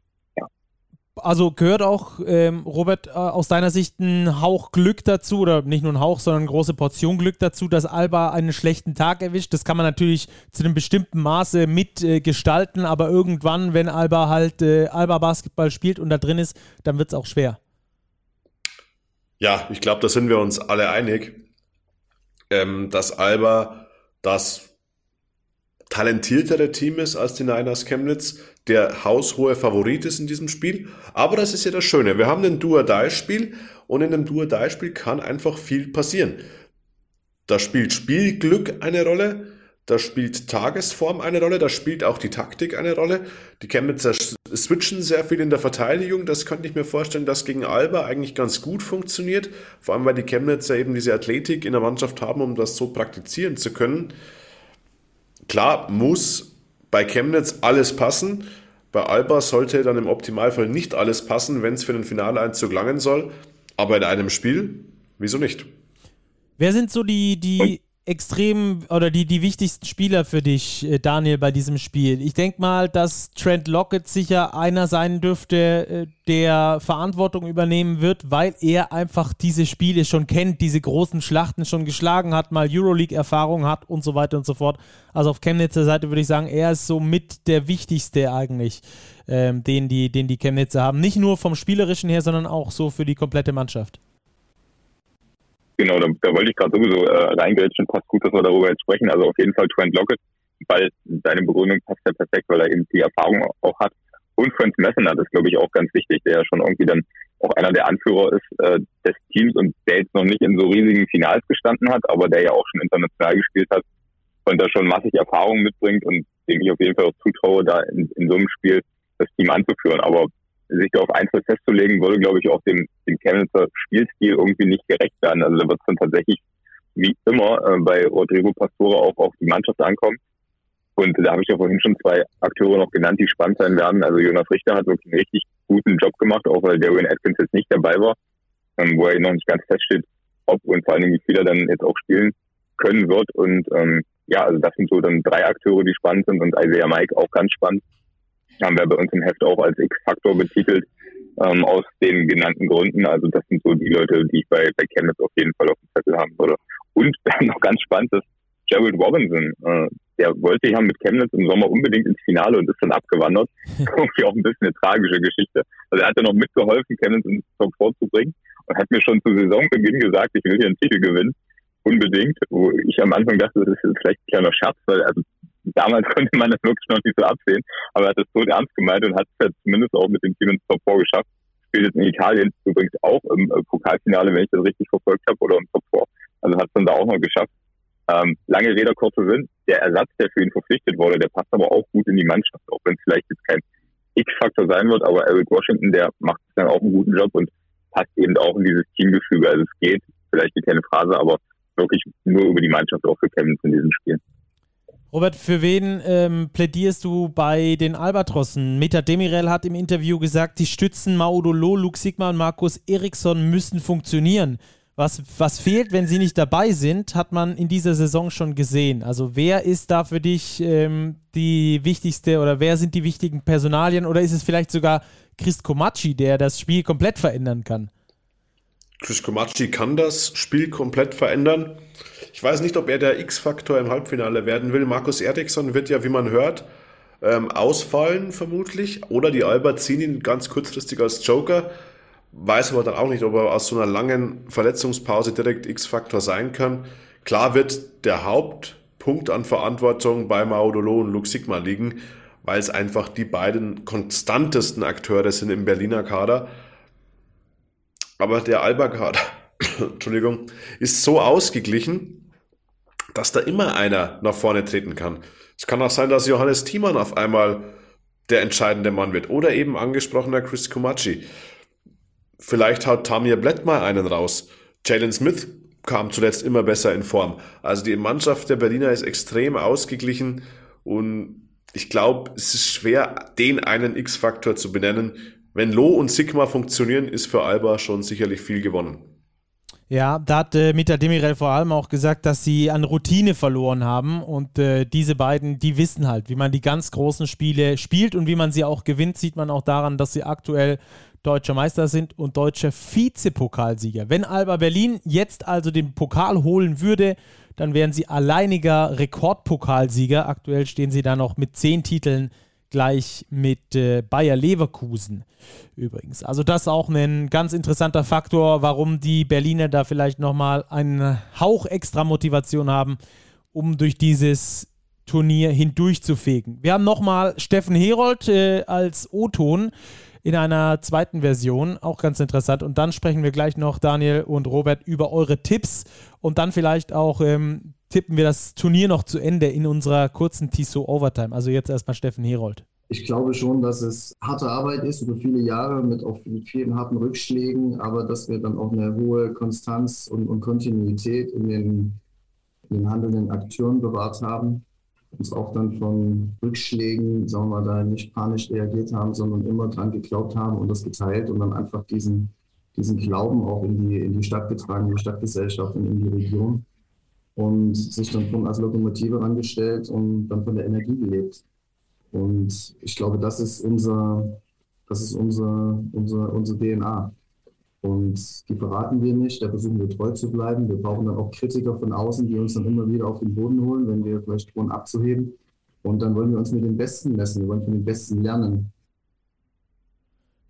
also gehört auch, ähm, Robert, äh, aus deiner Sicht ein Hauch Glück dazu, oder nicht nur ein Hauch, sondern eine große Portion Glück dazu, dass Alba einen schlechten Tag erwischt. Das kann man natürlich zu einem bestimmten Maße mitgestalten, äh, aber irgendwann, wenn Alba halt äh, Alba Basketball spielt und da drin ist, dann wird es auch schwer. Ja, ich glaube, da sind wir uns alle einig, ähm, dass Alba das talentiertere Team ist als die Niners Chemnitz, der haushohe Favorit ist in diesem Spiel. Aber das ist ja das Schöne. Wir haben ein Duo-Die-Spiel und in einem Duo-Die-Spiel kann einfach viel passieren. Da spielt Spielglück eine Rolle, da spielt Tagesform eine Rolle, da spielt auch die Taktik eine Rolle. Die Chemnitzer switchen sehr viel in der Verteidigung. Das könnte ich mir vorstellen, dass gegen Alba eigentlich ganz gut funktioniert. Vor allem, weil die Chemnitzer eben diese Athletik in der Mannschaft haben, um das so praktizieren zu können. Klar muss bei Chemnitz alles passen. Bei Alba sollte dann im Optimalfall nicht alles passen, wenn es für den Finaleinzug langen soll. Aber in einem Spiel, wieso nicht? Wer sind so die, die extrem oder die, die wichtigsten Spieler für dich, äh, Daniel, bei diesem Spiel? Ich denke mal, dass Trent Lockett sicher einer sein dürfte, äh, der Verantwortung übernehmen wird, weil er einfach diese Spiele schon kennt, diese großen Schlachten schon geschlagen hat, mal Euroleague-Erfahrung hat und so weiter und so fort. Also auf Chemnitzer Seite würde ich sagen, er ist so mit der wichtigste eigentlich, ähm, den, die, den die Chemnitzer haben. Nicht nur vom Spielerischen her, sondern auch so für die komplette Mannschaft. Genau, da, da wollte ich gerade sowieso äh, reingrätschen. Passt gut, dass wir darüber jetzt sprechen. Also auf jeden Fall Trent Lockett, weil seine Begründung passt ja perfekt, weil er eben die Erfahrung auch hat. Und Franz Messener, das glaube ich, auch ganz wichtig, der ja schon irgendwie dann auch einer der Anführer ist äh, des Teams und der jetzt noch nicht in so riesigen Finals gestanden hat, aber der ja auch schon international gespielt hat und da schon massig Erfahrung mitbringt und dem ich auf jeden Fall auch zutraue, da in, in so einem Spiel das Team anzuführen. Aber sich auf Einzel festzulegen, würde, glaube ich, auch dem, dem Chemnitzer Spielstil irgendwie nicht gerecht werden. Also da wird es dann tatsächlich wie immer äh, bei Rodrigo Pastore auch auf die Mannschaft ankommen. Und da habe ich ja vorhin schon zwei Akteure noch genannt, die spannend sein werden. Also Jonas Richter hat wirklich einen richtig guten Job gemacht, auch weil Darian Atkins jetzt nicht dabei war, ähm, wo er noch nicht ganz feststeht, ob und vor allen Dingen wie viel er dann jetzt auch spielen können wird. Und ähm, ja, also das sind so dann drei Akteure, die spannend sind und Isaiah Mike auch ganz spannend haben wir bei uns im Heft auch als X-Faktor betitelt, ähm, aus den genannten Gründen. Also das sind so die Leute, die ich bei, bei Chemnitz auf jeden Fall auf dem Zettel haben würde. Und dann noch ganz spannend ist Gerald Robinson. Äh, der wollte ja mit Chemnitz im Sommer unbedingt ins Finale und ist dann abgewandert. Irgendwie auch ein bisschen eine tragische Geschichte. Also er hat ja noch mitgeholfen, Chemnitz ins Top 4 zu bringen und hat mir schon zu Saisonbeginn gesagt, ich will hier einen Titel gewinnen. Unbedingt. Wo ich am Anfang dachte, das ist vielleicht ein kleiner Scherz, weil also damals konnte man das wirklich noch nicht so absehen, aber er hat es so ernst gemeint und hat es ja zumindest auch mit dem Team ins Top 4 geschafft. Spielt jetzt in Italien übrigens auch im äh, Pokalfinale, wenn ich das richtig verfolgt habe, oder im Top 4. Also hat es dann da auch noch geschafft. Ähm, lange Rede, kurzer Sinn. Der Ersatz, der für ihn verpflichtet wurde, der passt aber auch gut in die Mannschaft, auch wenn es vielleicht jetzt kein X-Faktor sein wird, aber Eric Washington, der macht dann auch einen guten Job und passt eben auch in dieses Teamgefüge. Also es geht, vielleicht eine kleine Phrase, aber wirklich nur über die Mannschaft auch für Chemnitz in diesem Spiel. Robert, für wen ähm, plädierst du bei den Albatrossen? Meta Demirel hat im Interview gesagt, die Stützen Maudolo, Luke Sigma und Markus Eriksson müssen funktionieren. Was, was fehlt, wenn sie nicht dabei sind, hat man in dieser Saison schon gesehen. Also wer ist da für dich ähm, die wichtigste oder wer sind die wichtigen Personalien oder ist es vielleicht sogar Chris Komacci, der das Spiel komplett verändern kann? Chris Komacci kann das Spiel komplett verändern. Ich weiß nicht, ob er der X-Faktor im Halbfinale werden will. Markus Eriksson wird ja, wie man hört, ähm, ausfallen vermutlich. Oder die Alba ziehen ihn ganz kurzfristig als Joker. Weiß aber dann auch nicht, ob er aus so einer langen Verletzungspause direkt X-Faktor sein kann. Klar wird der Hauptpunkt an Verantwortung bei Maudolo und Luke Sigma liegen, weil es einfach die beiden konstantesten Akteure sind im Berliner Kader. Aber der Alba-Kader, Entschuldigung, ist so ausgeglichen, dass da immer einer nach vorne treten kann. Es kann auch sein, dass Johannes Thiemann auf einmal der entscheidende Mann wird oder eben angesprochener Chris Kumachi. Vielleicht haut Tamir Blett mal einen raus. Jalen Smith kam zuletzt immer besser in Form. Also die Mannschaft der Berliner ist extrem ausgeglichen und ich glaube, es ist schwer, den einen X-Faktor zu benennen. Wenn Lo und Sigma funktionieren, ist für Alba schon sicherlich viel gewonnen. Ja, da hat äh, Mita Demirel vor allem auch gesagt, dass sie an Routine verloren haben und äh, diese beiden, die wissen halt, wie man die ganz großen Spiele spielt und wie man sie auch gewinnt, sieht man auch daran, dass sie aktuell deutscher Meister sind und deutscher Vizepokalsieger. Wenn Alba Berlin jetzt also den Pokal holen würde, dann wären sie alleiniger Rekordpokalsieger. Aktuell stehen sie da noch mit zehn Titeln gleich mit äh, Bayer Leverkusen übrigens. Also das auch ein ganz interessanter Faktor, warum die Berliner da vielleicht nochmal einen Hauch extra Motivation haben, um durch dieses Turnier hindurchzufegen. Wir haben nochmal Steffen Herold äh, als O-Ton in einer zweiten Version, auch ganz interessant. Und dann sprechen wir gleich noch, Daniel und Robert, über eure Tipps und dann vielleicht auch ähm, tippen wir das Turnier noch zu Ende in unserer kurzen Tissot Overtime. Also jetzt erstmal Steffen Herold. Ich glaube schon, dass es harte Arbeit ist über viele Jahre mit auch vielen harten Rückschlägen, aber dass wir dann auch eine hohe Konstanz und, und Kontinuität in den, in den handelnden Akteuren bewahrt haben, uns auch dann von Rückschlägen, sagen wir mal, da nicht panisch reagiert haben, sondern immer dran geglaubt haben und das geteilt und dann einfach diesen, diesen Glauben auch in die, in die Stadt getragen, in die Stadtgesellschaft und in die Region und sich dann von als Lokomotive rangestellt und dann von der Energie gelebt. Und ich glaube, das ist unser, das ist unser, unser, unsere DNA. Und die verraten wir nicht, da versuchen wir treu zu bleiben. Wir brauchen dann auch Kritiker von außen, die uns dann immer wieder auf den Boden holen, wenn wir vielleicht drohen abzuheben. Und dann wollen wir uns mit den Besten messen, wir wollen von den Besten lernen.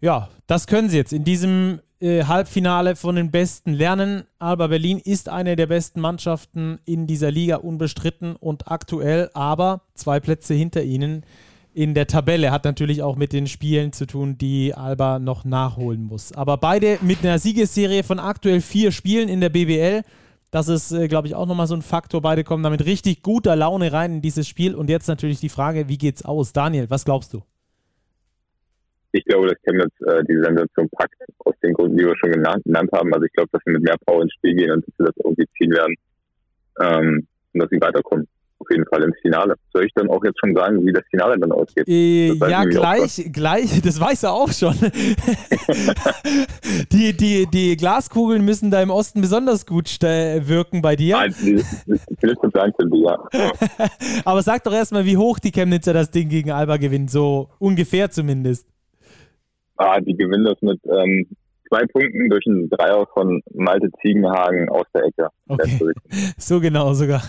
Ja, das können sie jetzt in diesem äh, Halbfinale von den Besten lernen. Alba Berlin ist eine der besten Mannschaften in dieser Liga unbestritten und aktuell aber zwei Plätze hinter ihnen in der Tabelle. Hat natürlich auch mit den Spielen zu tun, die Alba noch nachholen muss. Aber beide mit einer Siegesserie von aktuell vier Spielen in der BBL. Das ist, äh, glaube ich, auch nochmal so ein Faktor. Beide kommen damit richtig guter Laune rein in dieses Spiel. Und jetzt natürlich die Frage, wie geht's aus? Daniel, was glaubst du? Ich glaube, dass Chemnitz äh, die Sensation packt, aus den Gründen, die wir schon genannt, genannt haben. Also ich glaube, dass sie mit mehr Power ins Spiel gehen und dass sie das irgendwie ziehen werden ähm, und dass sie weiterkommen. Auf jeden Fall ins Finale. Soll ich dann auch jetzt schon sagen, wie das Finale dann ausgeht? Äh, ja, gleich, gleich, das weiß er auch schon. die, die, die Glaskugeln müssen da im Osten besonders gut wirken bei dir. Aber sag doch erstmal, wie hoch die Chemnitzer das Ding gegen Alba gewinnen, so ungefähr zumindest. Ah, die gewinnen das mit ähm, zwei Punkten durch einen Dreier von Malte Ziegenhagen aus der Ecke. Okay. So genau sogar.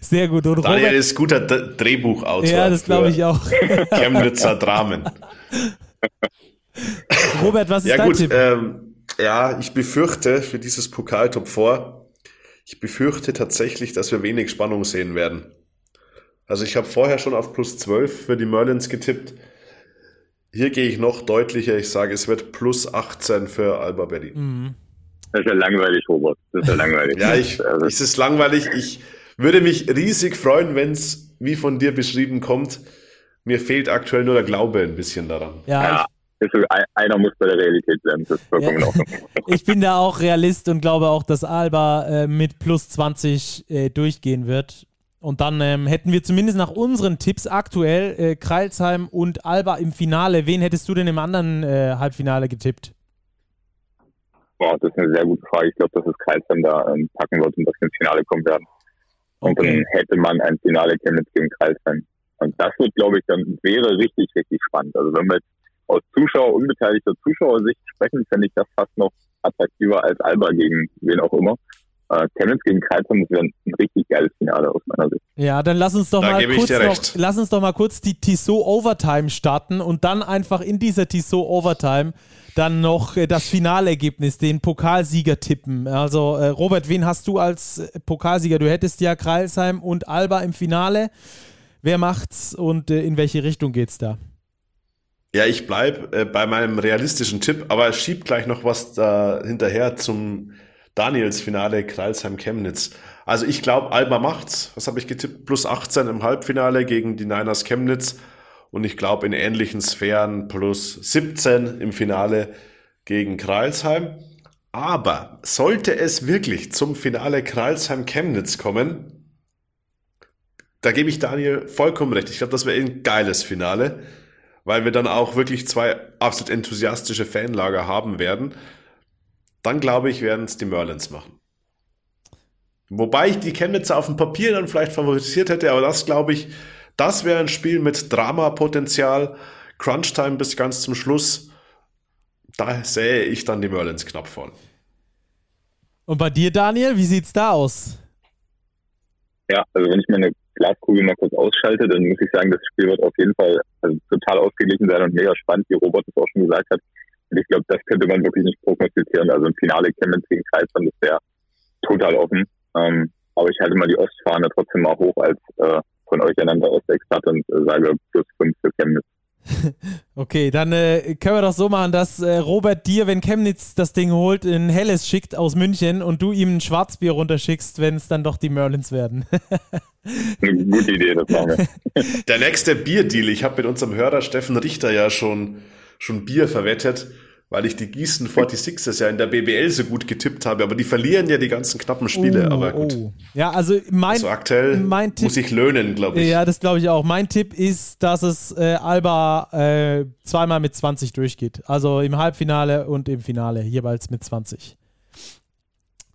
Sehr gut. Und Daniel Robert, ist guter D Drehbuchautor. Ja, das glaube ich auch. Chemnitzer Dramen. Robert, was ist ja, dein gut, Tipp? Ähm, ja, ich befürchte für dieses Pokal-Top 4, ich befürchte tatsächlich, dass wir wenig Spannung sehen werden. Also ich habe vorher schon auf plus 12 für die Merlins getippt. Hier gehe ich noch deutlicher. Ich sage, es wird plus 18 für Alba Berlin. Mhm. Das ist ja langweilig, Robert. Das ist ja langweilig. ja, ich, also. es ist langweilig. Ich würde mich riesig freuen, wenn es, wie von dir beschrieben, kommt. Mir fehlt aktuell nur der Glaube ein bisschen daran. Ja, ja einer muss bei der Realität sein. Das ist vollkommen ja. Ich bin da auch Realist und glaube auch, dass Alba äh, mit plus 20 äh, durchgehen wird. Und dann ähm, hätten wir zumindest nach unseren Tipps aktuell äh, Kreilsheim und Alba im Finale. Wen hättest du denn im anderen äh, Halbfinale getippt? Boah, das ist eine sehr gute Frage. Ich glaube, dass es Kreilsheim da ähm, packen wird und dass wir ins Finale kommen werden. Und okay. dann hätte man ein Finale Chemnitz gegen Kreilsheim. Und das wird, glaube ich, dann wäre richtig, richtig spannend. Also wenn wir jetzt aus Zuschauer, unbeteiligter Zuschauersicht sprechen, fände ich das fast noch attraktiver als Alba gegen wen auch immer äh, Chemnitz gegen Kreuzheim, das wäre ein richtig geiles Finale aus meiner Sicht. Ja, dann lass uns doch da mal kurz noch, lass uns doch mal kurz die Tissot Overtime starten und dann einfach in dieser Tissot Overtime dann noch äh, das Finalergebnis, den Pokalsieger tippen. Also äh, Robert, wen hast du als äh, Pokalsieger? Du hättest ja Kreilsheim und Alba im Finale. Wer macht's und in welche Richtung geht's da? Ja, ich bleibe äh, bei meinem realistischen Tipp, aber schieb gleich noch was da hinterher zum Daniels Finale Kreilsheim-Chemnitz. Also ich glaube, Alba macht's. Was habe ich getippt? Plus 18 im Halbfinale gegen die Niners Chemnitz. Und ich glaube in ähnlichen Sphären plus 17 im Finale gegen Kreilsheim. Aber sollte es wirklich zum Finale Kreilsheim-Chemnitz kommen, da gebe ich Daniel vollkommen recht. Ich glaube, das wäre ein geiles Finale, weil wir dann auch wirklich zwei absolut enthusiastische Fanlager haben werden. Dann glaube ich, werden es die Merlins machen. Wobei ich die Chemnitzer auf dem Papier dann vielleicht favorisiert hätte, aber das glaube ich, das wäre ein Spiel mit Dramapotenzial, Crunchtime bis ganz zum Schluss. Da sähe ich dann die Merlins knapp vorn. Und bei dir, Daniel, wie sieht's da aus? Ja, also wenn ich meine Glaskugel mal kurz ausschalte, dann muss ich sagen, das Spiel wird auf jeden Fall also total ausgeglichen sein und mega spannend, wie Robert es auch schon gesagt hat. Und ich glaube, das könnte man wirklich nicht prognostizieren. Also ein Finale Chemnitz gegen Kreisbahn, das wäre total offen. Ähm, aber ich halte mal die Ostfahne trotzdem mal hoch als äh, von euch ernannter Ostexperte und äh, sage plus fünf für Chemnitz. Okay, dann äh, können wir doch so machen, dass äh, Robert dir, wenn Chemnitz das Ding holt, ein helles schickt aus München und du ihm ein Schwarzbier runterschickst, wenn es dann doch die Merlins werden. Eine gute Idee, das machen wir. Der nächste Bierdeal. Ich habe mit unserem Hörer Steffen Richter ja schon, schon Bier verwettet weil ich die Gießen 46ers ja in der BBL so gut getippt habe, aber die verlieren ja die ganzen knappen Spiele, Oh, aber gut. oh. Ja, also mein, Also aktuell mein Tipp, muss ich löhnen, glaube ich. Ja, das glaube ich auch. Mein Tipp ist, dass es äh, Alba äh, zweimal mit 20 durchgeht. Also im Halbfinale und im Finale jeweils mit 20.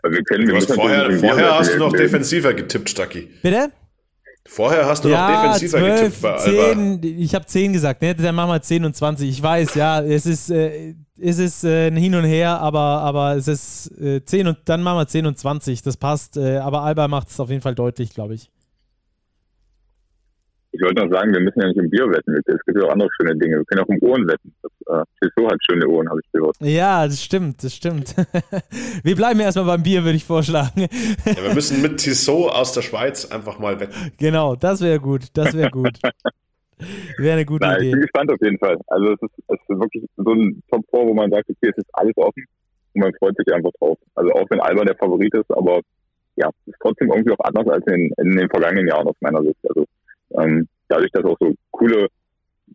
Also wir können, Du wir vorher vorher hast du noch defensiver getippt, Stacki. Bitte? Vorher hast du noch ja, defensiver 12, getippt bei Alba. 10, ich habe 10 gesagt, ne? Dann machen wir 10 und 20. Ich weiß, ja, es ist, äh, es ist äh, ein Hin und Her, aber, aber es ist äh, 10 und dann machen wir 10 und 20. Das passt. Äh, aber Alba macht es auf jeden Fall deutlich, glaube ich. Ich wollte noch sagen, wir müssen ja nicht im Bier wetten. Es gibt ja auch andere schöne Dinge. Wir können auch im Ohren wetten. Das, äh, Tissot hat schöne Ohren, habe ich gehört. Ja, das stimmt, das stimmt. wir bleiben erstmal beim Bier, würde ich vorschlagen. Ja, wir müssen mit Tissot aus der Schweiz einfach mal wetten. genau, das wäre gut, das wäre gut. Wäre eine gute Nein, ich bin Idee. gespannt auf jeden Fall. Also es ist, es ist wirklich so ein Top 4, wo man sagt, okay, es ist alles offen und man freut sich einfach drauf. Also auch wenn Alba der Favorit ist, aber ja, es ist trotzdem irgendwie auch anders als in, in den vergangenen Jahren aus meiner Sicht. Also ähm, dadurch, dass auch so coole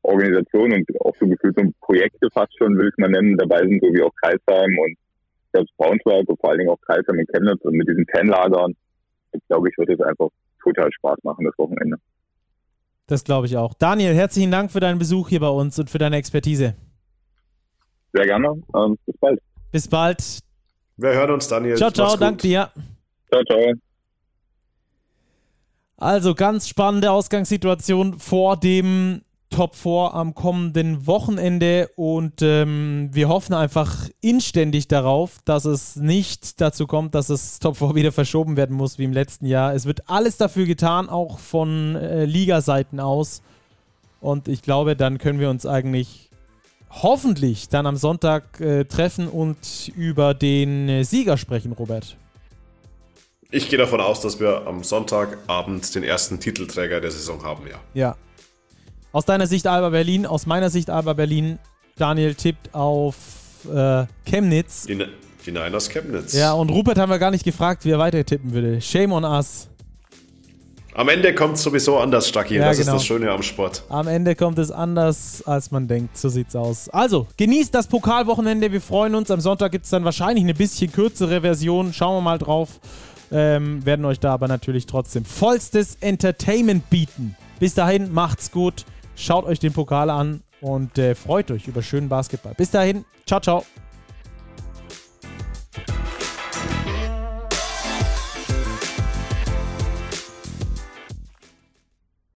Organisationen und auch so gefühlt so Projekte fast schon, will ich mal nennen, dabei sind, so wie auch Kreisheim und selbst Braunschweig und vor allen Dingen auch Kreisheim und Chemnitz und mit diesen Fanlagern, ich glaube, ich würde es einfach total Spaß machen, das Wochenende. Das glaube ich auch. Daniel, herzlichen Dank für deinen Besuch hier bei uns und für deine Expertise. Sehr gerne. Ähm, bis bald. Bis bald. Wir hören uns, Daniel. Ciao, ciao, danke dir. Ciao, ciao. Also ganz spannende Ausgangssituation vor dem Top 4 am kommenden Wochenende und ähm, wir hoffen einfach inständig darauf, dass es nicht dazu kommt, dass das Top 4 wieder verschoben werden muss wie im letzten Jahr. Es wird alles dafür getan, auch von äh, Ligaseiten aus und ich glaube, dann können wir uns eigentlich hoffentlich dann am Sonntag äh, treffen und über den äh, Sieger sprechen, Robert. Ich gehe davon aus, dass wir am Sonntagabend den ersten Titelträger der Saison haben, ja. Ja. Aus deiner Sicht Alba Berlin, aus meiner Sicht Alba Berlin. Daniel tippt auf äh, Chemnitz. Die, die Niners Chemnitz. Ja, und Rupert haben wir gar nicht gefragt, wie er weiter tippen würde. Shame on us. Am Ende kommt es sowieso anders, Stacki. Ja, das genau. ist das Schöne am Sport. Am Ende kommt es anders, als man denkt. So sieht's aus. Also, genießt das Pokalwochenende. Wir freuen uns. Am Sonntag gibt es dann wahrscheinlich eine bisschen kürzere Version. Schauen wir mal drauf. Ähm, werden euch da aber natürlich trotzdem vollstes Entertainment bieten. Bis dahin, macht's gut. Schaut euch den Pokal an und äh, freut euch über schönen Basketball. Bis dahin, ciao, ciao.